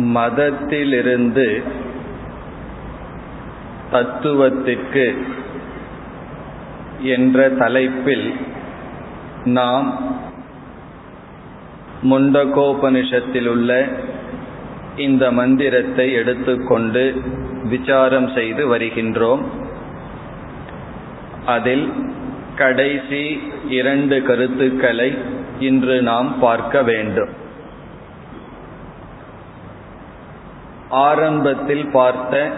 மதத்திலிருந்து தத்துவத்திற்கு என்ற தலைப்பில் நாம் முண்டகோபனிஷத்தில் உள்ள இந்த மந்திரத்தை எடுத்துக்கொண்டு விசாரம் செய்து வருகின்றோம். அதில் கடைசி இரண்டு கருத்துக்களை இன்று நாம் பார்க்க வேண்டும். ஆரம்பத்தில் பார்த்த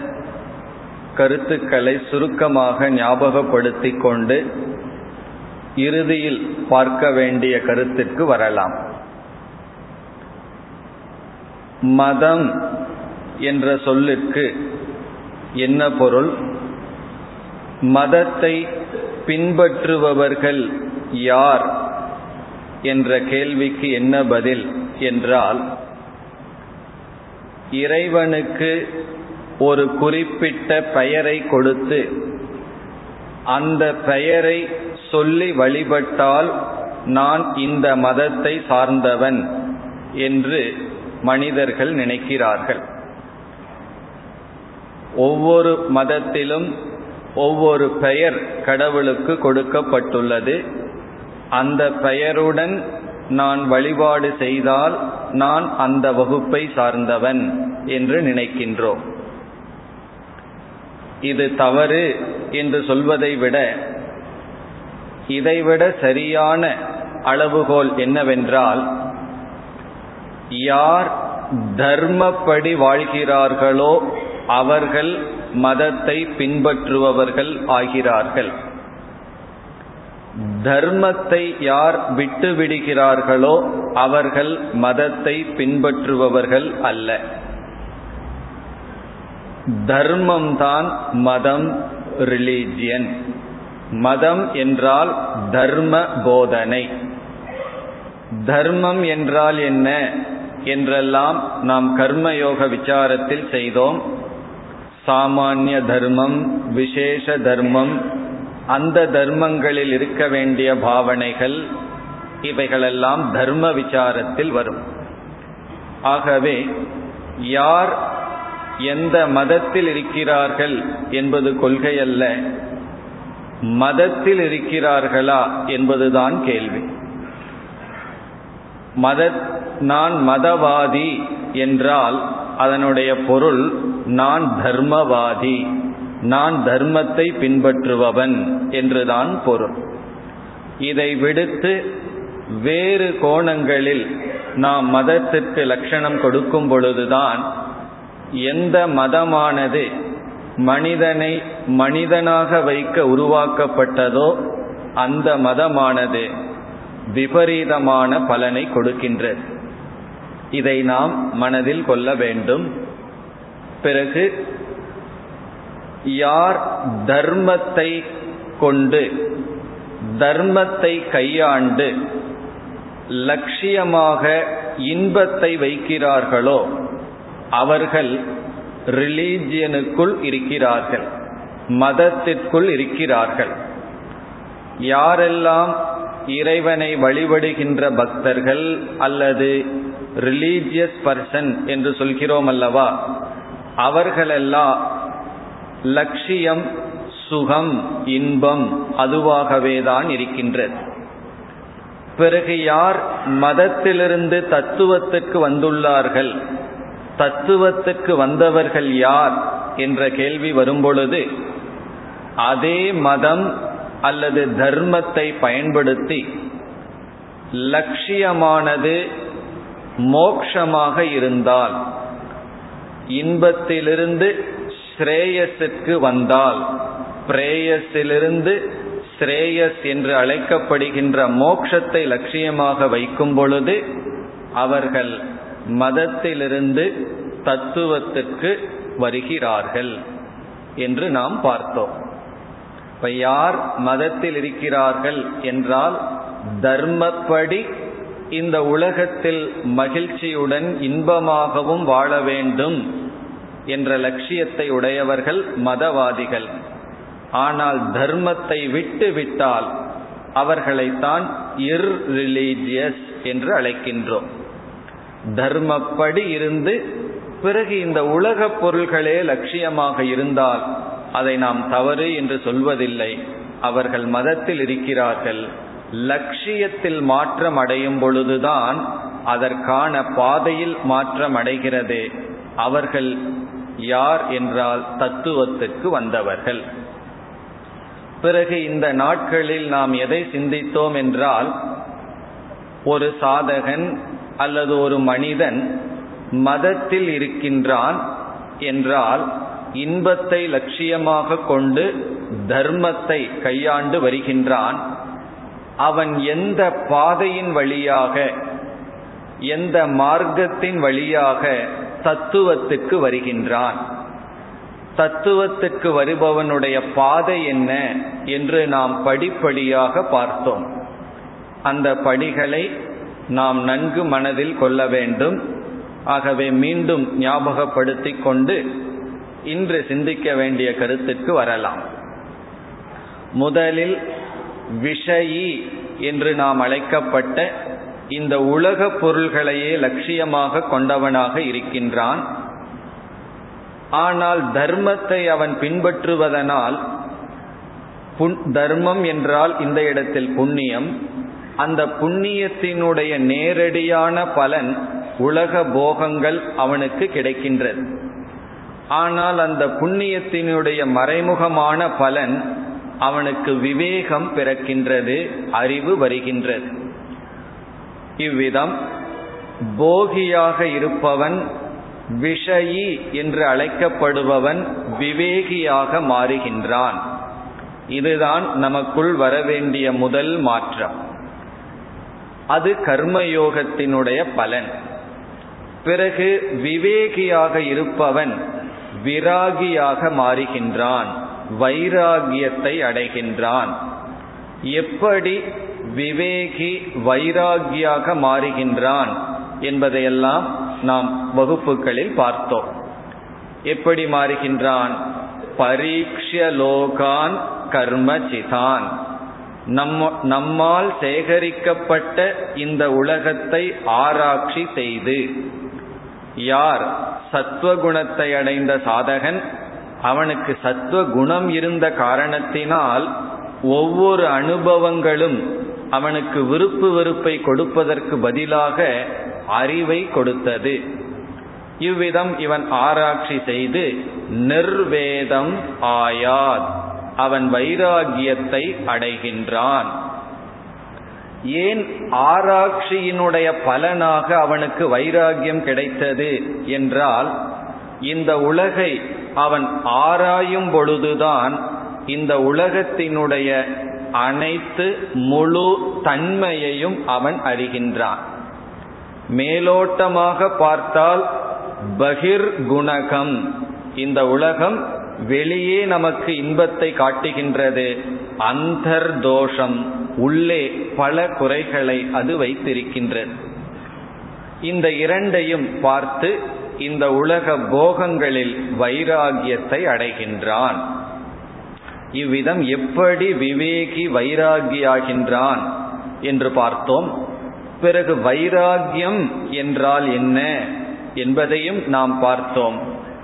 கருத்துக்களை சுருக்கமாக ஞாபகப்படுத்திக் கொண்டு இறுதியில் பார்க்க வேண்டிய கருத்துக்கு வரலாம். மதம் என்ற சொல்லுக்கு என்ன பொருள்? மதத்தை பின்பற்றுபவர்கள் யார்? என்ற கேள்விக்கு என்ன பதில்? என்றால் இறைவனுக்கு ஒரு குறிப்பிட்ட பெயரை கொடுத்து அந்த பெயரை சொல்லி வழிபட்டால் நான் இந்த மதத்தை சார்ந்தவன் என்று மனிதர்கள் நினைக்கிறார்கள். ஒவ்வொரு மதத்திலும் ஒவ்வொரு பெயர் கடவுளுக்கு கொடுக்கப்பட்டுள்ளது. அந்த பெயருடன் நான் வழிபாடு செய்தால் நான் அந்த வகுப்பை சார்ந்தவன் என்று நினைக்கின்றோம். இது தவறு என்று சொல்வதை விட இதைவிட சரியான அளவுகோல் என்னவென்றால் யார் தர்மப்படி வாழ்கிறார்களோ அவர்கள் மதத்தை பின்பற்றுபவர்கள் ஆகிறார்கள். தர்மத்தை யார் விட்டு விடுகிறார்களோ அவர்கள் மதத்தை பின்பற்றுபவர்கள் அல்ல. தர்மம்தான் மதம் ரிலீஜியன் மதம் என்றால் தர்ம போதனை. தர்மம் என்றால் என்ன என்றெல்லாம் நாம் கர்மயோக விசாரத்தில் செய்தோம். சாமானிய தர்மம் விசேஷ தர்மம் அந்த தர்மங்களில் இருக்க வேண்டிய பாவனைகள் இவைகளெல்லாம் தர்ம விசாரத்தில் வரும். ஆகவே யார் எந்த மதத்தில் இருக்கிறார்கள் என்பது கொள்கையல்ல. மதத்தில் இருக்கிறார்களா என்பதுதான் கேள்வி. மத நான் மதவாதி என்றால் அதனுடைய பொருள் நான் தர்மவாதி. நான் தர்மத்தை பின்பற்றுபவன் என்றுதான் பொருள். இதை விடுத்து வேறு கோணங்களில் நாம் மதத்திற்கு லட்சணம் கொடுக்கும் பொழுதுதான் எந்த மதமானது மனிதனை மனிதனாக வைக்க உருவாக்கப்பட்டதோ அந்த மதமானது விபரீதமான பலனை கொடுக்கின்றது. இதை நாம் மனதில் கொள்ள வேண்டும். பிறகு யார் தர்மத்தை கொண்டு தர்மத்தை கையாண்டு லட்சியமாக இன்பத்தை வைக்கிறார்களோ அவர்கள் ரிலீஜியனுக்குள் இருக்கிறார்கள் மதத்திற்குள் இருக்கிறார்கள். யாரெல்லாம் இறைவனை வழிபடுகின்ற பக்தர்கள் அல்லது ரிலீஜியஸ் பர்சன் என்று சொல்கிறோம் அல்லவா அவர்களெல்லாம் லட்சியம் சுகம் இன்பம் அதுவாகவே தான் இருக்கின்றது பிறகு யார் மதத்திலிருந்து தத்துவத்துக்கு வந்துள்ளார்கள் தத்துவத்துக்கு வந்தவர்கள் யார் என்ற கேள்வி வரும்பொழுது அதே மதம் அல்லது தர்மத்தை பயன்படுத்தி லட்சியமானது மோக்ஷமாக இருந்தால் இன்பத்திலிருந்து ஸ்ரேயஸுக்கு வந்தால் பிரேயஸிலிருந்து ஸ்ரேயஸ் என்று அழைக்கப்படுகின்ற மோக்ஷத்தை லட்சியமாக வைக்கும் பொழுது அவர்கள் மதத்திலிருந்து தத்துவத்துக்கு வருகிறார்கள் என்று நாம் பார்த்தோம். இப்ப யார் மதத்தில் இருக்கிறார்கள் என்றால் தர்மப்படி இந்த உலகத்தில் மகிழ்ச்சியுடன் இன்பமாகவும் வாழ வேண்டும் என்ற லட்சியத்தை உடையவர்கள் மதவாதிகள். ஆனால் தர்மத்தை விட்டு விட்டால் அவர்களைத்தான் இர் ரிலீஜியஸ் என்று அழைக்கின்றோம். தர்மப்படி இருந்து பிறகு இந்த உலகப் பொருள்களே லட்சியமாக இருந்தால் அதை நாம் தவறு என்று சொல்வதில்லை. அவர்கள் மதத்தில் இருக்கிறார்கள். லட்சியத்தில் மாற்றம் அடையும் பொழுதுதான் அதற்கான பாதையில் மாற்றம் அடைகிறது. அவர்கள் யார் என்றால் தத்துவத்துக்கு வந்தவர்கள். பிறகு இந்த நாட்களில் நாம் எதை சிந்தித்தோம் என்றால் ஒரு சாதகன் அல்லது ஒரு மனிதன் மதத்தில் இருக்கின்றான் என்றால் இன்பத்தை லட்சியமாக கொண்டு தர்மத்தை கையாண்டு வருகின்றான். அவன் எந்த பாதையின் வழியாக எந்த மார்க்கத்தின் வழியாக தத்துவத்துக்கு வருகின்றான். தத்துவத்துக்கு வருபவனுடைய பாதை என்ன என்று நாம் படிப்படியாக பார்த்தோம். அந்த படிகளை நாம் நன்கு மனதில் கொள்ள வேண்டும். ஆகவே மீண்டும் ஞாபகப்படுத்திக் கொண்டு இன்று சிந்திக்க வேண்டிய கருத்துக்கு வரலாம். முதலில் விஷயி என்று நாம் அழைக்கப்பட்ட இந்த உலக பொருள்களையே லட்சியமாக கொண்டவனாக இருக்கின்றான். ஆனால் தர்மத்தை அவன் பின்பற்றுவதனால் தர்மம் என்றால் இந்த இடத்தில் புண்ணியம். அந்த புண்ணியத்தினுடைய நேரடியான பலன் உலக போகங்கள் அவனுக்கு கிடைக்கின்றது. ஆனால் அந்த புண்ணியத்தினுடைய மறைமுகமான பலன் அவனுக்கு விவேகம் பிறக்கின்றது அறிவு வருகின்றது. இவ்விதம் போகியாக இருப்பவன் விஷயி என்று அழைக்கப்படுபவன் விவேகியாக மாறுகின்றான். இதுதான் நமக்குள் வரவேண்டிய முதல் மாற்றம். அது கர்மயோகத்தினுடைய பலன். பிறகு விவேகியாக இருப்பவன் விராகியாக மாறுகின்றான் வைராகியத்தை அடைகின்றான். எப்படி விவேகி வைராகியாக மாறுகின்றான் என்பதையெல்லாம் நாம் வகுப்புகளில் பார்த்தோம். எப்படி மாறுகின்றான்? பரீட்சிய லோகான் கர்மசிதான் நம்ம நம்மால் சேகரிக்கப்பட்ட இந்த உலகத்தை ஆராய்ச்சி செய்து யார் சத்துவகுணத்தை அடைந்த சாதகன்? அவனுக்கு சத்துவ குணம் இருந்த காரணத்தினால் ஒவ்வொரு அனுபவங்களும் அவனுக்கு விருப்பு வெறுப்பை கொடுப்பதற்கு பதிலாக அறிவை கொடுத்தது. இவ்விதம் இவன் ஆராய்ச்சி செய்து நிர்வேதம் ஆயாத். அவன் வைராகியத்தை அடைகின்றான். ஏன் ஆராய்ச்சியினுடைய பலனாக அவனுக்கு வைராகியம் கிடைத்தது என்றால் இந்த உலகை அவன் ஆராயும் பொழுதுதான் இந்த உலகத்தினுடைய அனைத்து முழு தன்மையையும் அவன் அறிகின்றான். மேலோட்டமாக பார்த்தால் பகிர் குணகம் இந்த உலகம் வெளியே நமக்கு இன்பத்தை காட்டுகின்றது. அந்தர்தோஷம். உள்ளே பல குறைகளை அது வைத்திருக்கின்றது. இந்த இரண்டையும் பார்த்து இந்த உலக போகங்களில் வைராகியத்தை அடைகின்றான். இவ்விதம் எப்படி விவேகி வைராகியாகின்றான் என்று பார்த்தோம். பிறகு வைராகியம் என்றால் என்ன என்பதையும் நாம் பார்த்தோம்.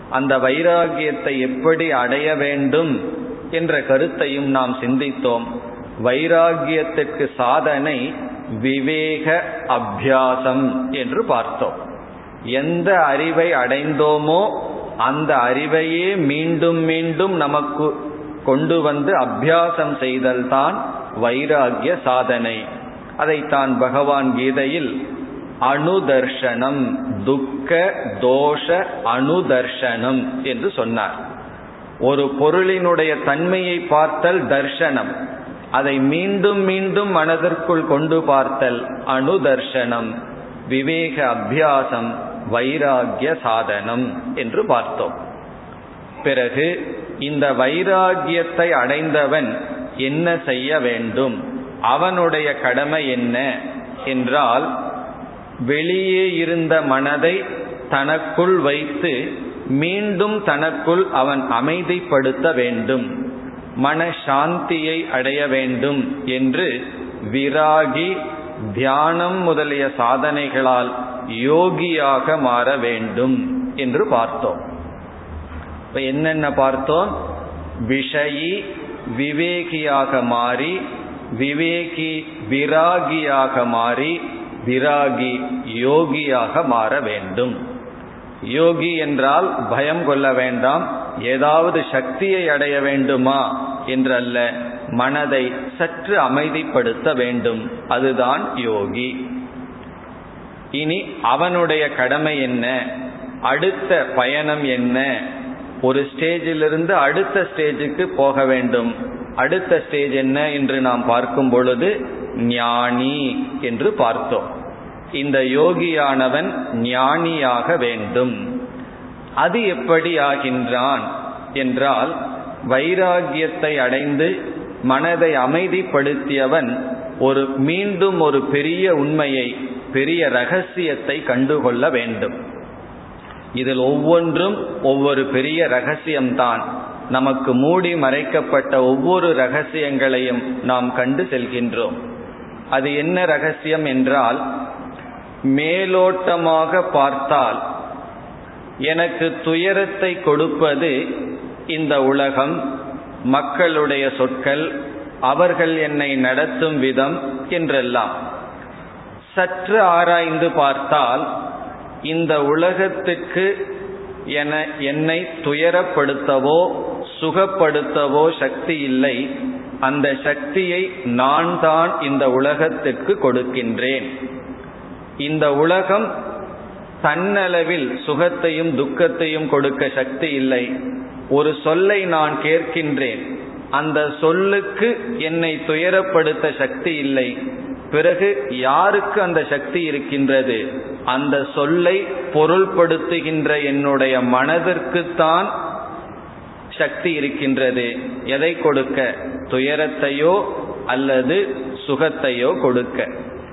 அந்த வைராகியத்தை எப்படி அடைய வேண்டும் என்ற கருத்தையும் நாம் சிந்தித்தோம். வைராகியத்திற்கு சாதனை விவேக அபியாசம் என்று பார்த்தோம். எந்த அறிவை அடைந்தோமோ அந்த அறிவையே மீண்டும் மீண்டும் நமக்கு கொண்டு வந்து அபியாசம் செய்தல் தான் வைராகிய சாதனை. அதைத்தான் பகவான் கீதையில் அணுதர்ஷனம் துக்க தோஷ அணுதர்ஷனம் என்று சொன்னார். ஒரு பொருளினுடைய தன்மையை பார்த்தல் தர்ஷனம். அதை மீண்டும் மீண்டும் மனதிற்குள் கொண்டு பார்த்தல் அணுதர்ஷனம் விவேக அபியாசம் வைராகிய சாதனம் என்று பார்த்தோம். பிறகு இந்த வைராகியத்தை அடைந்தவன் என்ன செய்ய வேண்டும்? அவனுடைய கடமை என்ன? என்றால் வெளியே இருந்த மனதை தனக்குள் வைத்து மீண்டும் தனக்குள் அவன் அமைதிப்படுத்த வேண்டும். மன சாந்தியை அடைய வேண்டும் என்று விராகி தியானம் முதலிய சாதனைகளால் யோகியாக மாற வேண்டும் என்று பார்த்தோம். இப்ப என்னென்ன பார்த்தோம்? விஷயி விவேகியாக மாறி விவேகி விராகியாக மாறி விராகி யோகியாக மாற வேண்டும். யோகி என்றால் பயம் கொள்ள வேண்டாம். ஏதாவது சக்தியை அடைய வேண்டுமா என்றல்ல. மனதை சற்று அமைதிப்படுத்த வேண்டும். அதுதான் யோகி. இனி அவனுடைய கடமை என்ன? அடுத்த பயணம் என்ன? ஒரு ஸ்டேஜிலிருந்து அடுத்த ஸ்டேஜுக்கு போக வேண்டும். அடுத்த ஸ்டேஜ் என்ன என்று நாம் பார்க்கும் பொழுது ஞானி என்று பார்த்தோம். இந்த யோகியானவன் ஞானியாக வேண்டும். அது எப்படி ஆகின்றான் என்றால் வைராகியத்தை அடைந்து மனதை அமைதிப்படுத்தியவன் ஒரு மீண்டும் ஒரு பெரிய உண்மையை பெரிய ரகசியத்தை கண்டுகொள்ள வேண்டும். இதில் ஒவ்வொன்றும் ஒவ்வொரு பெரிய ரகசியம்தான். நமக்கு மூடி மறைக்கப்பட்ட ஒவ்வொரு ரகசியங்களையும் நாம் கண்டு செல்கின்றோம். அது என்ன ரகசியம் என்றால் மேலோட்டமாக பார்த்தால் எனக்கு துயரத்தை கொடுப்பது இந்த உலகம் மக்களுடைய சொற்கள் அவர்கள் என்னை நடத்தும் விதம் என்றெல்லாம். சற்று ஆராய்ந்து பார்த்தால் இந்த உலகத்துக்கு என என்னை துயரப்படுத்தவோ சுகப்படுத்தவோ சக்தி இல்லை. அந்த சக்தியை நான் தான் இந்த உலகத்திற்கு கொடுக்கின்றேன். இந்த உலகம் தன்னளவில் சுகத்தையும் துக்கத்தையும் கொடுக்க சக்தி இல்லை. ஒரு சொல்லை நான் கேட்கின்றேன். அந்த சொல்லுக்கு என்னை துயரப்படுத்த சக்தி இல்லை. பிறகு யாருக்கு அந்த சக்தி இருக்கின்றது? அந்த சொல்லை பொருள்படுத்துகின்ற என்னுடைய மனதிற்குத்தான் சக்தி இருக்கின்றது. எதை கொடுக்க? துயரத்தையோ அல்லது சுகத்தையோ கொடுக்க.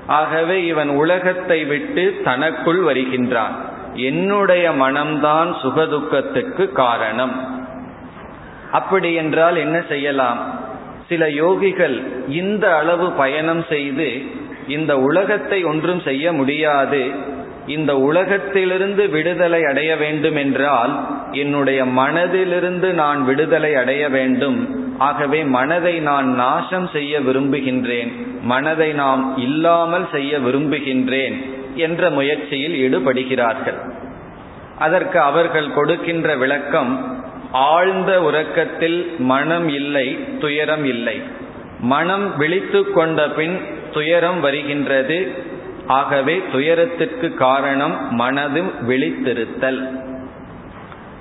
ஆகவே இவன் உலகத்தை விட்டு தனக்குள் வருகின்றான். என்னுடைய மனம்தான் சுகதுக்கத்துக்கு காரணம். அப்படி என்றால் என்ன செய்யலாம்? சில யோகிகள் இந்த அளவு பயணம் செய்து இந்த உலகத்தை ஒன்றும் செய்ய முடியாது இந்த உலகத்திலிருந்து விடுதலை அடைய வேண்டும் என்றால் என்னுடைய மனதிலிருந்து நான் விடுதலை அடைய வேண்டும். ஆகவே மனதை நான் நாசம் செய்ய விரும்புகின்றேன். மனதை நாம் இல்லாமல் செய்ய விரும்புகின்றேன் என்ற முயற்சியில் ஈடுபடுகிறார்கள். அதற்கு அவர்கள் கொடுக்கின்ற விளக்கம் ஆழ்ந்த உறக்கத்தில் மனம் இல்லை துயரம் இல்லை. மனம் விழித்து கொண்ட பின் துயரம் வருகின்றது. ஆகவே துயரத்திற்கு காரணம் மனது விழித்திருத்தல்.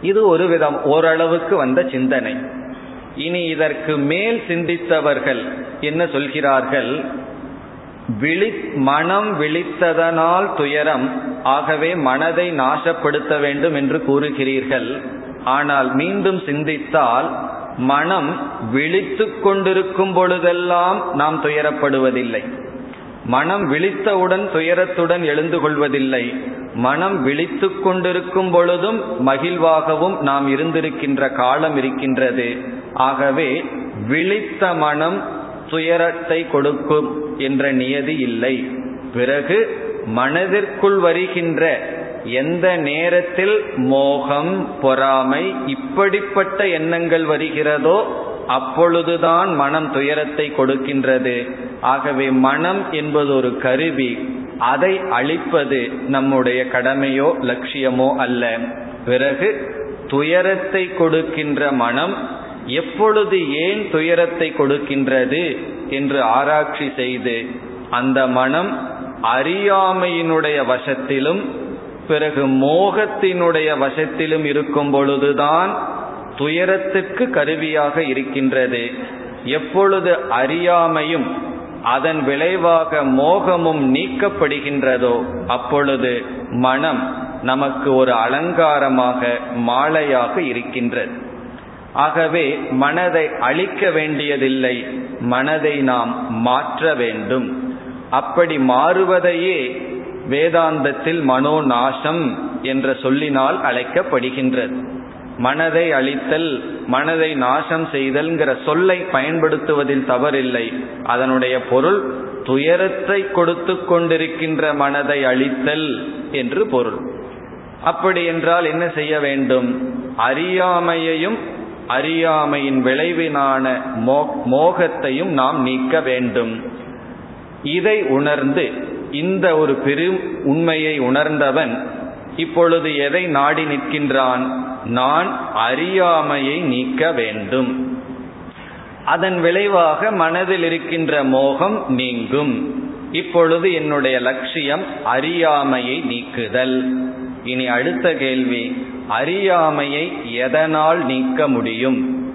இது ஒரு விதம் ஓரளவுக்கு வந்த சிந்தனை. இனி இதற்கு மேல் சிந்தித்தவர்கள் என்ன சொல்கிறார்கள்? விழி மனம் விழித்ததனால் துயரம் ஆகவே மனதை நாசப்படுத்த வேண்டும் என்று கூறுகிறீர்கள். ஆனால் மீண்டும் சிந்தித்தால் மனம் விழித்து கொண்டிருக்கும் பொழுதெல்லாம் நாம் துயரப்படுவதில்லை. மனம் விழித்தவுடன் துயரத்துடன் எழுந்து கொள்வதில்லை. மனம் விழித்து கொண்டிருக்கும் பொழுதும் மகிழ்வாகவும் நாம் இருந்திருக்கின்ற காலம் இருக்கின்றது. ஆகவே விழித்த மனம் துயரத்தை கொடுக்கும் என்ற நியதி இல்லை. பிறகு மனதிற்குள் வருகின்ற எந்த நேரத்தில் மோகம் பொறாமை இப்படிப்பட்ட எண்ணங்கள் வருகிறதோ அப்பொழுதுதான் மனம் துயரத்தை கொடுக்கின்றது. ஆகவே மனம் என்பது ஒரு கருவி. அதை அழிப்பது நம்முடைய கடமையோ லட்சியமோ அல்ல. பிறகு துயரத்தை கொடுக்கின்ற மனம் எப்பொழுது ஏன் துயரத்தை கொடுக்கின்றது என்று ஆராய்ச்சி செய்து அந்த மனம் அறியாமையினுடைய வசத்திலும் பிறகு மோகத்தினுடைய வசத்திலும் இருக்கும் பொழுதுதான் துயரத்துக்கு கருவியாக இருக்கின்றது. எப்பொழுது அறியாமையும் அதன் விளைவாக மோகமும் நீக்கப்படுகின்றதோ அப்பொழுது மனம் நமக்கு ஒரு அலங்காரமாக மாலையாக இருக்கின்றது. ஆகவே மனதை அழிக்க வேண்டியதில்லை மனதை நாம் மாற்ற வேண்டும். அப்படி மாறுவதையே வேதாந்தத்தில் மனோநாசம் என்ற சொல்லினால் அழைக்கப்படுகின்றது. மனதை அழித்தல் மனதை நாசம் செய்தல்ங்கிற சொல்லை பயன்படுத்துவதில் தவறில்லை. அதனுடைய பொருள் துயரத்தை கொடுத்து கொண்டிருக்கின்ற மனதை அழித்தல் என்று பொருள். அப்படி என்றால் என்ன செய்ய வேண்டும்? அறியாமையையும் அறியாமையின் விளைவினான மோகத்தையும் நாம் நீக்க வேண்டும். இதை உணர்ந்து இந்த ஒரு பெரும் உண்மையை உணர்ந்தவன் இப்பொழுது எதை நாடி நிற்கின்றான்? நான் அறியாமையை நீக்க வேண்டும். அதன் விளைவாக மனதில் இருக்கின்ற மோகம் நீங்கும். இப்பொழுது என்னுடைய லட்சியம் அறியாமையை நீக்குதல். இனி அடுத்த கேள்வி அறியாமையை எதனால் நீக்க முடியும்?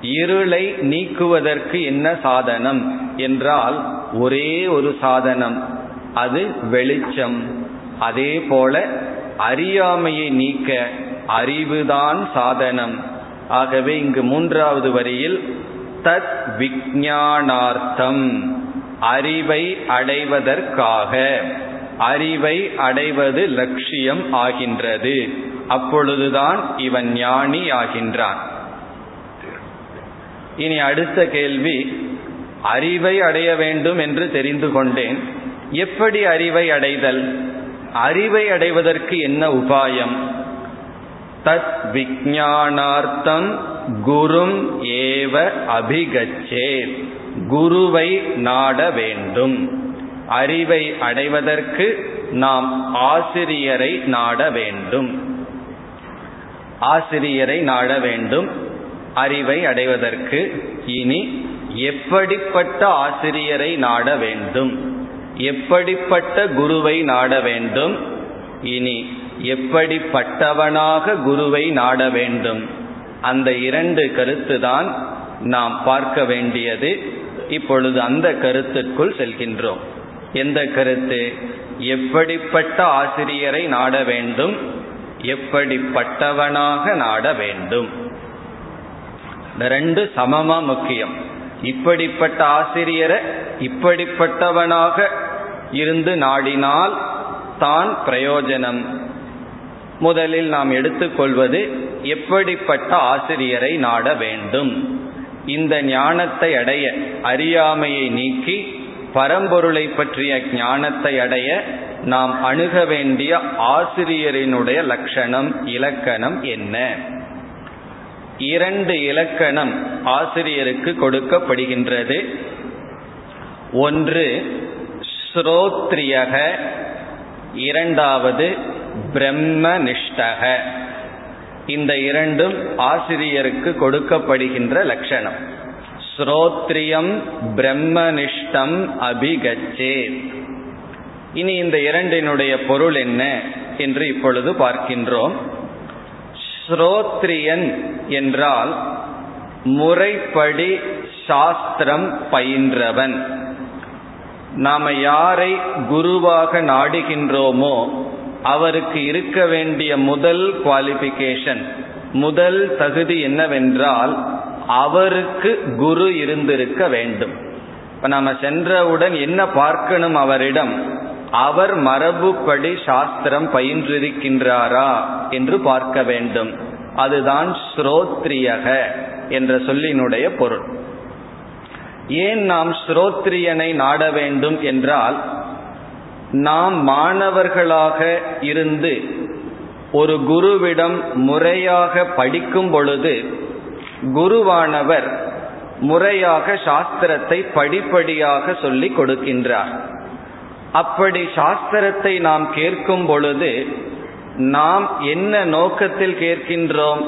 இருளை நீக்குவதற்கு என்ன சாதனம்? என்றால் ஒரே ஒரு சாதனம். அது வெளிச்சம். அதே போல அறியாமையை நீக்க அறிவுதான் சாதனம். ஆகவே இங்கு மூன்றாவது வரியில் தத் விஜானார்த்தம் அறிவை அடைவதற்காக. அறிவை அடைவது லட்சியம் ஆகின்றது. அப்பொழுதுதான் இவன் ஞானி ஆகின்றான். இனி அடுத்த கேள்வி அறிவை அடைய வேண்டும் என்று தெரிந்து கொண்டேன். எப்படி அறிவை அடைதல்? அறிவை அடைவதற்கு என்ன உபாயம்? தத் விஜானார்த்தம் குரும் ஏவ அபிகச்சே குருவை நாட வேண்டும். அறிவை அடைவதற்கு நாம் ஆசிரியரை நாட வேண்டும். ஆசிரியரை நாட வேண்டும். அறிவை அடைவதற்கு இனி எப்படிப்பட்ட ஆசிரியரை நாட வேண்டும்? எப்படிப்பட்ட குருவை நாட வேண்டும்? இனி எப்படிப்பட்டவனாக குருவை நாட வேண்டும்? அந்த இரண்டு கருத்துதான் நாம் பார்க்க வேண்டியது. இப்பொழுது அந்த கருத்துக்குள் செல்கின்றோம். எந்த கருத்து? எப்படிப்பட்ட ஆசிரியரை நாட வேண்டும்? எப்படிப்பட்டவனாக நாட வேண்டும்? இந்த ரெண்டு சமமா முக்கியம். இப்படிப்பட்ட ஆசிரியரை இப்படிப்பட்டவனாக இருந்து நாடினால் தான் பிரயோஜனம். முதலில் நாம் எடுத்துக்கொள்வது எப்படிப்பட்ட ஆசிரியரை நாட வேண்டும். இந்த ஞானத்தை அடைய அறியாமையை நீக்கி பரம்பொருளை பற்றிய ஞானத்தை அடைய நாம் அணுக வேண்டிய ஆசிரியரினுடைய லட்சணம் இலக்கணம் என்ன? இரண்டு இலக்கணம் ஆசிரியருக்கு கொடுக்கப்படுகின்றது. ஒன்று ஸ்ரோத்ரியக. இரண்டாவது பிரம்மனிஷ்டக. இந்த இரண்டும் ஆசிரியருக்கு கொடுக்கப்படுகின்ற லட்சணம். ஸ்ரோத்ரியம் பிரம்மனிஷ்டம் அபிகச்சே. இனி இந்த இரண்டினுடைய பொருள் என்ன என்று இப்பொழுது பார்க்கின்றோம். ஸ்ரோத்ரியன் என்றால் முறைப்படி சாஸ்திரம் பயின்றவன். நாம யாரை குருவாக நாடுகின்றோமோ அவருக்கு இருக்க வேண்டிய முதல் குவாலிபிகேஷன் முதல் தகுதி என்னவென்றால் அவருக்கு குரு இருந்திருக்க வேண்டும். இப்ப நாம சென்றவுடன் என்ன பார்க்கணும் அவரிடம்? அவர் மரபுப்படி சாஸ்திரம் பயின்றிருக்கின்றாரா என்று பார்க்க வேண்டும். அதுதான் ஸ்ரோத்ரியக என்ற சொல்லினுடைய பொருள். ஏன் நாம் ஸ்ரோத்ரியனை நாட வேண்டும் என்றால் நாம் மாணவர்களாக இருந்து ஒரு குருவிடம் முறையாக படிக்கும் பொழுது குருவானவர் முறையாக சாஸ்திரத்தை படிப்படியாக சொல்லிக் கொடுக்கின்றார். அப்படி சாஸ்திரத்தை நாம் கேட்கும் பொழுது நாம் என்ன நோக்கத்தில் கேட்கின்றோம்?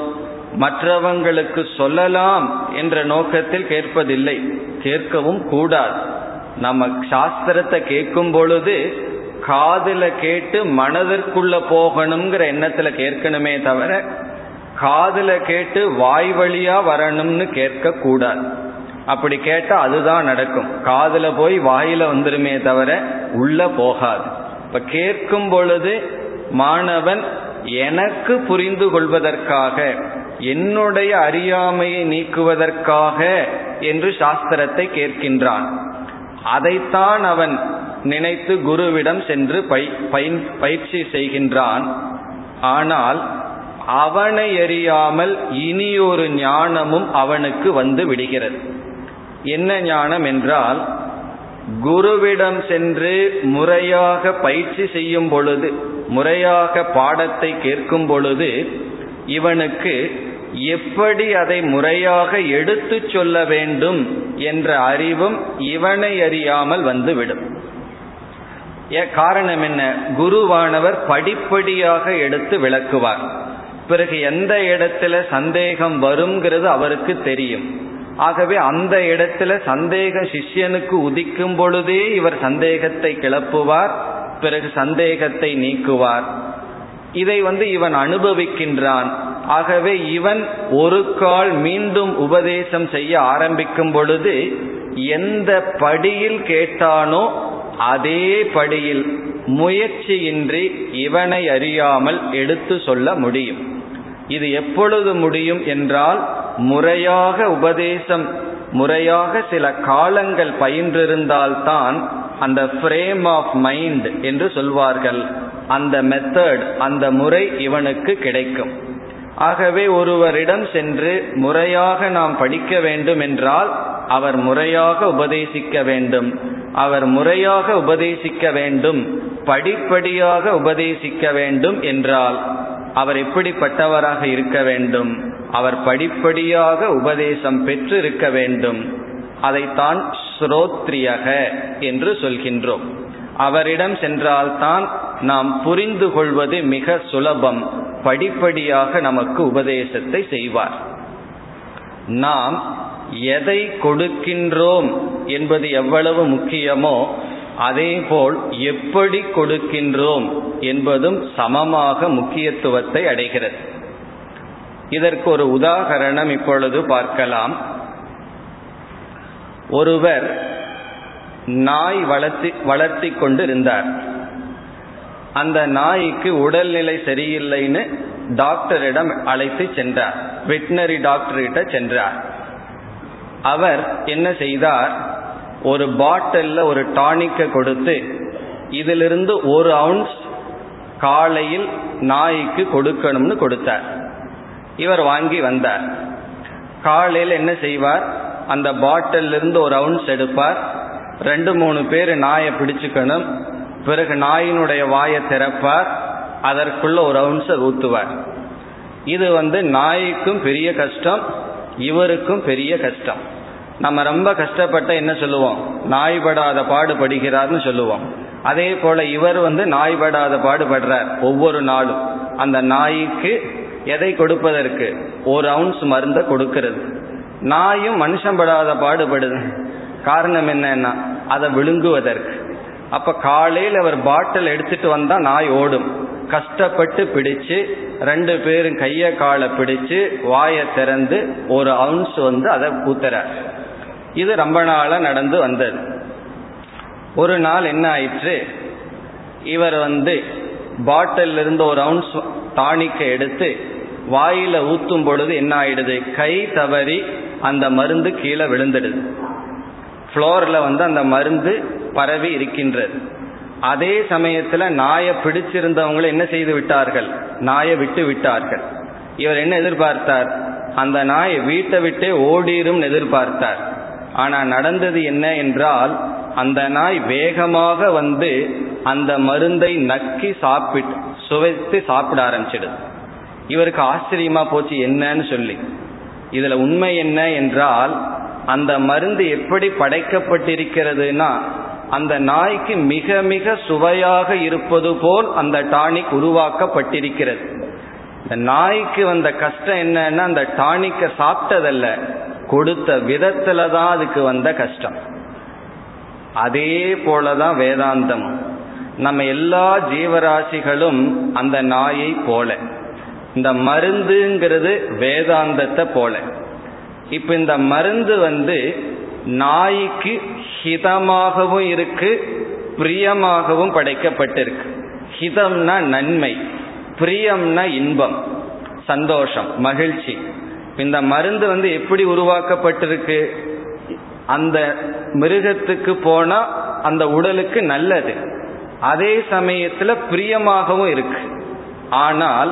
மற்றவங்களுக்கு சொல்லலாம் என்ற நோக்கத்தில் கேட்பதில்லை. கேட்கவும் கூடாது. நம்ம சாஸ்திரத்தை கேட்கும் பொழுது காதுல கேட்டு மனதிற்குள்ள போகணுங்கிற எண்ணத்துல கேட்கணுமே தவிர காதுல கேட்டு வாய் வழியா வரணும்னு கேட்க கூடாது அப்படி கேட்டா அதுதான் நடக்கும். காதுல போய் வாயில வந்துருமே தவிர உள்ள போகாது. இப்ப கேட்கும் பொழுது மாணவன் எனக்கு புரிந்து கொள்வதற்காக என்னுடைய அறியாமையை நீக்குவதற்காக என்று சாஸ்திரத்தை கேட்கின்றான். அதைத்தான் அவன் நினைத்து குருவிடம் சென்று பயிற்சி செய்கின்றான். ஆனால் அவனை அறியாமல் இனியொரு ஞானமும் அவனுக்கு வந்து விடுகிறது. என்ன ஞானம் என்றால் குருவிடம் சென்று முறையாக பயிற்சி செய்யும் பொழுது முறையாக பாடத்தை கேட்கும் பொழுது இவனுக்கு எப்படி அதை முறையாக எடுத்துச் சொல்ல வேண்டும் என்ற அறிவும் இவனை அறியாமல் வந்துவிடும். காரணம் என்ன? குருவானவர் படிப்படியாக எடுத்து விளக்குவார். பிறகு எந்த இடத்துல சந்தேகம் வருங்கிறது அவருக்கு தெரியும். ஆகவே அந்த இடத்துல சந்தேக சிஷ்யனுக்கு உதிக்கும் பொழுதே இவர் சந்தேகத்தை கிளப்புவார் பிறகு சந்தேகத்தை நீக்குவார். இதை வந்து இவன் அனுபவிக்கின்றான். ஆகவே இவன் ஒரு கால் மீண்டும் உபதேசம் செய்ய ஆரம்பிக்கும் பொழுது எந்த படியில் கேட்டானோ அதே படியில் முயற்சியின்றி இவனை அறியாமல் எடுத்து சொல்ல முடியும். இது எப்பொழுது முடியும் என்றால் முறையாக உபதேசம் முறையாக சில காலங்கள் பயின்றிருந்தால்தான் அந்த ஃப்ரேம் ஆஃப் மைண்ட் என்று சொல்வார்கள். அந்த மெத்தட் அந்த முறை இவனுக்கு கிடைக்கும். ஆகவே ஒருவரிடம் சென்று முறையாக நாம் படிக்க வேண்டும் என்றால் அவர் முறையாக உபதேசிக்க வேண்டும். அவர் முறையாக உபதேசிக்க வேண்டும் படிப்படியாக உபதேசிக்க வேண்டும் என்றால் அவர் எப்படிப்பட்டவராக இருக்க வேண்டும்? அவர் படிப்படியாக உபதேசம் பெற்று இருக்க வேண்டும். அதைத்தான் ஸ்ரோத்ரியக என்று சொல்கின்றோம். அவரிடம் சென்றால்தான் நாம் புரிந்து கொள்வது மிக சுலபம். படிப்படியாக நமக்கு உபதேசத்தை செய்வார். நாம் எதை கொடுக்கின்றோம் என்பது எவ்வளவு முக்கியமோ அதேபோல் எப்படி கொடுக்கின்றோம் என்பதும் சமமாக முக்கியத்துவத்தை அடைகிறது. இதற்கு ஒரு உதாகரணம் இப்பொழுது பார்க்கலாம். ஒருவர் நாய் வளர்த்தி வளர்த்தி கொண்டு இருந்தார் அந்த நாய்க்கு உடல்நிலை சரியில்லைன்னு டாக்டரிடம் அழைத்து சென்றார். வெட்டினரி டாக்டர்கிட்ட சென்றார். அவர் என்ன செய்தார்? ஒரு பாட்டில்ல ஒரு டானிக்கை கொடுத்து இதிலிருந்து ஒரு அவுன்ஸ் காலையில் நாய்க்கு கொடுக்கணும்னு கொடுத்தார். இவர் வாங்கி வந்தார். காலையில் என்ன செய்வார்? அந்த பாட்டில் இருந்து ஒரு அவுன்ஸ் எடுப்பார். ரெண்டு மூணு பேர் நாயை பிடிச்சுக்கணும். பிறகு நாயினுடைய வாயை திறப்பார். அதற்குள்ள ஒரு அவுன்ஸை ஊத்துவார். இது வந்து நாய்க்கும் பெரிய கஷ்டம் இவருக்கும் பெரிய கஷ்டம். நம்ம ரொம்ப கஷ்டப்பட்ட என்ன சொல்லுவோம்? நாய்படாத பாடுபடுகிறார்னு சொல்லுவோம். அதே போல இவர் வந்து நாய்படாத பாடுபடுறார் ஒவ்வொரு நாளும். அந்த நாய்க்கு எதை கொடுப்பதற்கு? ஒரு அவுன்ஸ் மருந்தை கொடுக்கிறது. நாயும் மனுஷன் படாத பாடுபடுது. காரணம் என்னன்னா அதை விழுங்குவதற்கு. அப்ப காலையில் அவர் பாட்டில் எடுத்துட்டு வந்தா நாய் ஓடும். கஷ்டப்பட்டு பிடிச்சு ரெண்டு பேரும் கைய காலை பிடிச்சு வாயை திறந்து ஒரு அவுன்ஸ் வந்து அதை ஊத்துறார். இது ரொம்ப நாளா நடந்து வந்தது. ஒரு நாள் என்ன ஆயிற்று? இவர் வந்து பாட்டில் இருந்து ஒரு அவுன்ஸ் டானிக்கை எடுத்து வாயில ஊத்தும் பொழுது என்ன ஆயிடுது? கை தவறி அந்த மருந்து கீழே விழுந்துடுது. ஃப்ளோர்ல வந்து அந்த மருந்து பரவி இருக்கின்றது. அதே சமயத்துல நாயை பிடிச்சிருந்தவங்களை என்ன செய்து விட்டார்கள்? நாயை விட்டு விட்டார்கள். இவர் என்ன எதிர்பார்த்தார்? அந்த நாய் வீட்டை விட்டே ஓடிரும் எதிர்பார்த்தார். ஆனா நடந்தது என்ன என்றால் அந்த நாய் வேகமாக வந்து அந்த மருந்தை நக்கி சாப்பிட்டு சுவைத்து சாப்பிட ஆரம்பிச்சிடுது. இவருக்கு ஆச்சரியமா போச்சு என்னன்னு சொல்லி. இதுல உண்மை என்ன என்றால் அந்த மருந்து எப்படி படைக்கப்பட்டிருக்கிறதுனா அந்த நாய்க்கு மிக மிக சுவையாக இருப்பது போல் அந்த டானிக் உருவாக்கப்பட்டிருக்கிறது. இந்த நாய்க்கு வந்த கஷ்டம் என்னன்னா அந்த டானிக்கை சாப்பிட்டதல்ல கொடுத்த விதத்துல தான் அதுக்கு வந்த கஷ்டம். அதே போலதான் வேதாந்தம் நம்ம எல்லா ஜீவராசிகளும் அந்த நாயை போல. இந்த மருந்துங்கிறது வேதாந்தத்தை போல. இப்ப இந்த மருந்து வந்து நாய்க்கு ஹிதமாகவும் இருக்கு பிரியமாகவும் படைக்கப்பட்டிருக்கு. ஹிதம்னா நன்மை பிரியம்னா இன்பம் சந்தோஷம் மகிழ்ச்சி. இந்த மருந்து வந்து எப்படி உருவாக்கப்பட்டிருக்கு? அந்த மிருகத்துக்கு போனா அந்த உடலுக்கு நல்லது. அதே சமயத்துல பிரியமாகவும் இருக்கு. ஆனால்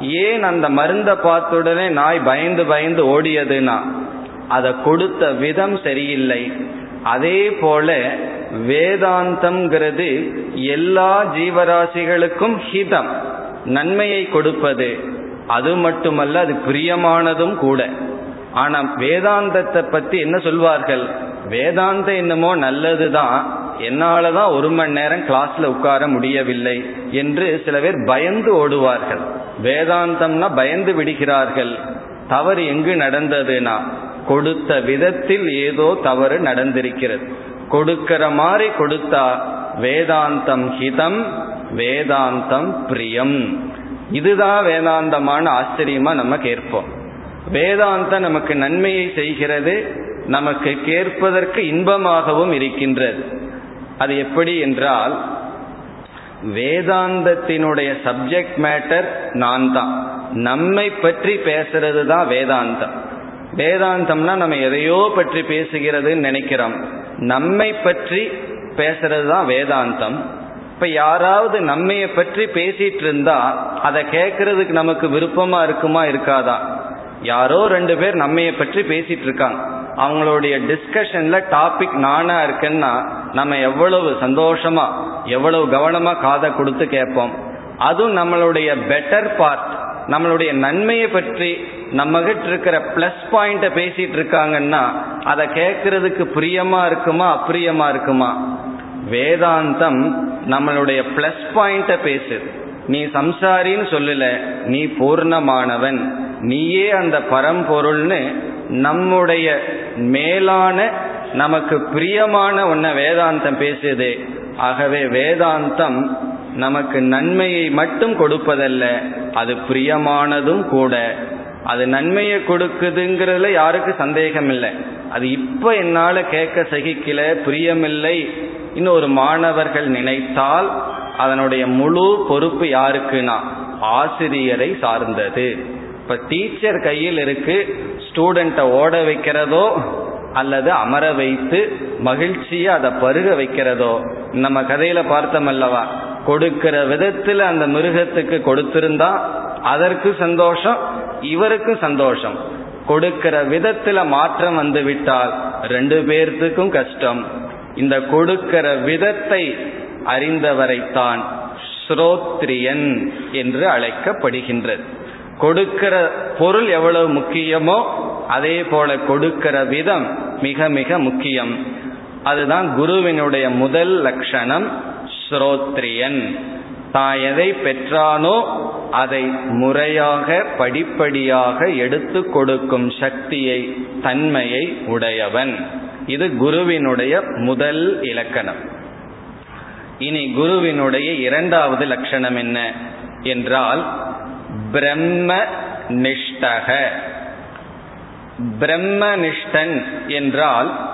ஏன் அந்த மருந்தை பார்த்துடனே நாய் பயந்து பயந்து ஓடியதுன்னா அதை கொடுத்த விதம் சரியில்லை. அதே போல வேதாந்தம்ங்கிறது எல்லா ஜீவராசிகளுக்கும் ஹிதம் நன்மையை கொடுப்பது. அது மட்டுமல்ல அது பிரியமானதும் கூட. ஆனா வேதாந்தத்தை பத்தி என்ன சொல்வார்கள்? வேதாந்தம் என்னமோ நல்லதுதான் என்னாலதான் ஒரு மணி நேரம் கிளாஸ்ல உட்கார முடியவில்லை என்று சில பேர் பயந்து ஓடுவார்கள். வேதாந்தம்னா பயந்து விடுகிறார்கள். தவறு எங்கு நடந்ததுன்னா கொடுத்த விதத்தில் ஏதோ தவறு நடந்திருக்கிறது. கொடுக்கிற மாதிரி கொடுத்தா வேதாந்தம் ஹிதம் வேதாந்தம் பிரியம். இதுதான் வேதாந்தமான ஆச்சரியமா நம்ம கேட்போம். வேதாந்தம் நமக்கு நன்மையை செய்கிறது நமக்கு கேட்பதற்கு இன்பமாகவும் இருக்கின்றது. அது எப்படி என்றால் வேதாந்தத்தினுடைய சப்ஜெக்ட் மேட்டர் நான் தான் நம்மை பற்றி பேசுறது தான் வேதாந்தம். வேதாந்தம்னா நம்ம எதையோ பற்றி பேசுகிறதுன்னு நினைக்கிறோம். நம்மை பற்றி பேசுறது தான் வேதாந்தம். இப்ப யாராவது நம்மைய பற்றி பேசிட்டு இருந்தா அதை கேட்கறதுக்கு நமக்கு விருப்பமா இருக்குமா இருக்காதா? யாரோ ரெண்டு பேர் நம்மைய பற்றி பேசிட்டு இருக்காங்க. அவங்களுடைய டிஸ்கஷன்ல டாபிக் நானா இருக்குன்னா நம்ம எவ்வளவு சந்தோஷமா எவ்வளவு கவனமா காதை கொடுத்து கேட்போம். அதுவும் நம்மளுடைய பெட்டர் பார்ட் நம்மளுடைய நன்மையை பற்றி நம்ம கிட்ட இருக்கிற பிளஸ் பாயிண்ட பேசிட்டு இருக்காங்கன்னா அதை கேட்கறதுக்கு பிரியமா இருக்குமா அப்பிரியமா இருக்குமா? வேதாந்தம் நம்மளுடைய பிளஸ் பாயிண்ட பேசுது. நீ சம்சாரின்னு சொல்லல நீ பூர்ணமானவன். நீயே அந்த பரம்பொருள்னு நம்முடைய மேலான நமக்கு பிரியமான ஒன்ன வேதாந்தம் பேசுது. ஆகவே வேதாந்தம் நமக்கு நன்மையை மட்டும் கொடுப்பதல்ல அது பிரியமானதும் கூட. அது நன்மையை கொடுக்குதுங்கிறதுல யாருக்கு சந்தேகம் இல்லை அது இப்ப என்னால கேட்க சகிக்கல பிரியமில்லை ஒரு மாணவர்கள் நினைத்தால் அதனுடைய முழு பொறுப்பு யாருக்குன்னா ஆசிரியரை சார்ந்தது. இப்ப டீச்சர் கையில் இருக்கு ஸ்டூடெண்ட்டை ஓட வைக்கிறதோ அல்லது அமர வைத்து மகிழ்ச்சியை அதை பருக வைக்கிறதோ. நம்ம கதையில பார்த்தோம் அல்லவா? கொடுக்கிற விதத்துல அந்த மிருகத்துக்கு கொடுத்திருந்தா அதற்கு சந்தோஷம் இவருக்கும் சந்தோஷம். கொடுக்கிற விதத்துல மாற்றம் வந்து விட்டால் ரெண்டு பேர்த்துக்கும் கஷ்டம். இந்த கொடுக்கிற விதத்தை அறிந்தவரைத்தான் ஸ்ரோத்ரியன் என்று அழைக்கப்படுகின்றது. கொடுக்கிற பொருள் எவ்வளவு முக்கியமோ அதே போல கொடுக்கிற விதம் மிக மிக முக்கியம். அதுதான் குருவினுடைய முதல் லட்சணம் ஸ்ரோத்ரியன். தான் எதை பெற்றானோ அதை முறையாக படிப்படியாக எடுத்து கொடுக்கும் சக்தியை தன்மையை உடையவன். இது குருவினுடைய முதல் இலக்கணம். இனி குருவினுடைய இரண்டாவது லட்சணம் என்ன? என்றால் பிரம்ம நிஷ்டக. பிரம்மனிஷ்டன் என்றால்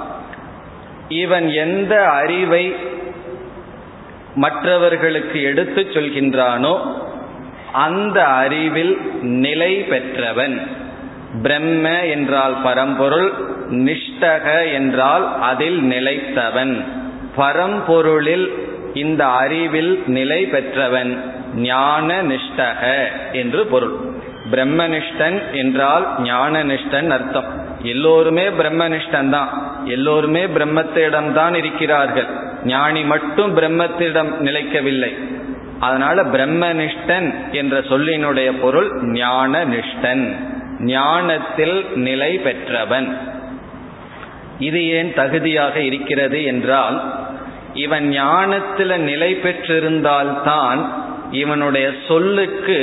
இவன் எந்த அறிவை மற்றவர்களுக்கு எடுத்துச் சொல்கின்றானோ அந்த அறிவில் நிலை பெற்றவன். பிரம்ம என்றால் பரம்பொருள் நிஷ்டக என்றால் அதில் நிலைத்தவன். பரம்பொருளில் இந்த அறிவில் நிலை பெற்றவன். ஞான நிஷ்டக என்று பொருள். பிரம்மனிஷ்டன் என்றால் ஞான நிஷ்டன் அர்த்தம். எல்லோருமே பிரம்மனிஷ்டன் தான் எல்லோருமே பிரம்மத்திடம் தான் இருக்கிறார்கள். ஞானி மட்டும் பிரம்மத்திடம் நிலைக்கவில்லை. அதனால பிரம்மனிஷ்டன் என்ற சொல்லினுடைய பொருள் ஞான நிஷ்டன் ஞானத்தில் நிலை பெற்றவன். இது ஏன் தகுதியாக இருக்கிறது என்றால் இவன் ஞானத்தில் நிலை பெற்றிருந்தால்தான் இவனுடைய சொல்லுக்கு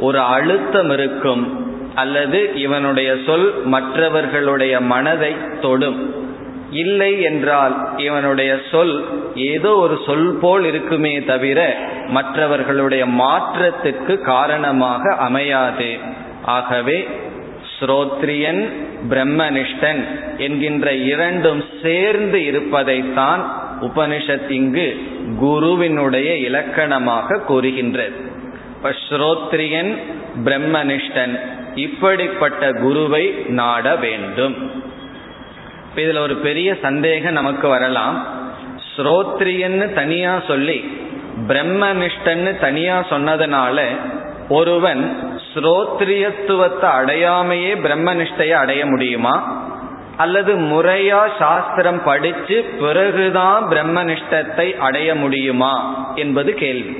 ஒரு அழுத்தம் இருக்கும் அல்லது இவனுடைய சொல் மற்றவர்களுடைய மனதை தொடும். இல்லை என்றால் இவனுடைய சொல் ஏதோ ஒரு சொல் போல் இருக்குமே தவிர மற்றவர்களுடைய மாற்றத்துக்கு காரணமாக அமையாது. ஆகவே ஸ்ரோத்ரியன் பிரம்மனிஷ்டன் என்கின்ற இரண்டும் சேர்ந்து இருப்பதைத்தான் உபனிஷத் இங்கு குருவினுடைய இலக்கணமாக கூறுகின்றது. ஸ்ரோத்ரியன் பிரம்மனிஷ்டன் இப்படிப்பட்ட குருவை நாட வேண்டும். இதுல ஒரு பெரிய சந்தேகம் நமக்கு வரலாம். ஸ்ரோத்ரியன்னு தனியா சொல்லி பிரம்மனிஷ்டன்னு தனியா சொன்னதுனால ஒருவன் ஸ்ரோத்ரியத்துவத்தை அடையாமையே பிரம்மனிஷ்டையை அடைய முடியுமா? அல்லது முறையா சாஸ்திரம் படிச்சு பிறகுதான் பிரம்மனிஷ்டத்தை அடைய முடியுமா என்பது கேள்வி.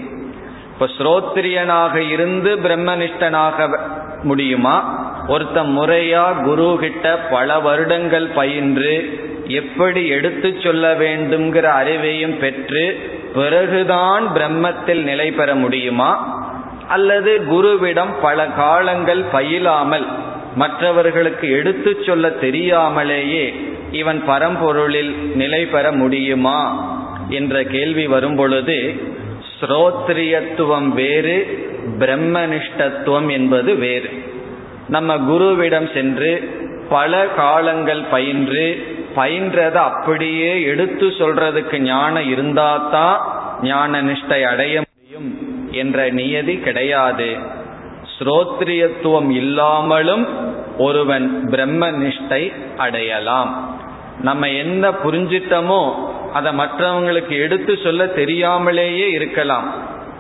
இப்ப ஸ்ரோத்ரியனாக இருந்து பிரம்மனிஷ்டனாக முடியுமா? ஒருத்த முறையா குரு கிட்ட பல வருடங்கள் பயின்று எப்படி எடுத்து சொல்ல வேண்டும்ங்கிற அறிவையும் பெற்று பிறகுதான் பிரம்மத்தில் நிலை பெற முடியுமா? அல்லது குருவிடம் பல காலங்கள் பயிலாமல் மற்றவர்களுக்கு எடுத்து சொல்ல தெரியாமலேயே இவன் பரம்பொருளில் நிலை பெற முடியுமா என்ற கேள்வி வரும்பொழுது ஸ்ரோத்ரியத்துவம் வேறு பிரம்மனிஷ்டத்துவம் என்பது வேறு. நம்ம குருவிடம் சென்று பல காலங்கள் பயின்று பயின்றதை அப்படியே எடுத்து சொல்றதுக்கு ஞானம் இருந்தாதான் ஞான நிஷ்டை அடைய முடியும் என்ற நியதி கிடையாது. ஸ்ரோத்ரியத்துவம் இல்லாமலும் ஒருவன் பிரம்ம நிஷ்டை அடையலாம். நம்ம என்ன புரிஞ்சிட்டமோ அதை மற்றவங்களுக்கு எடுத்து சொல்ல தெரியாமலேயே இருக்கலாம்.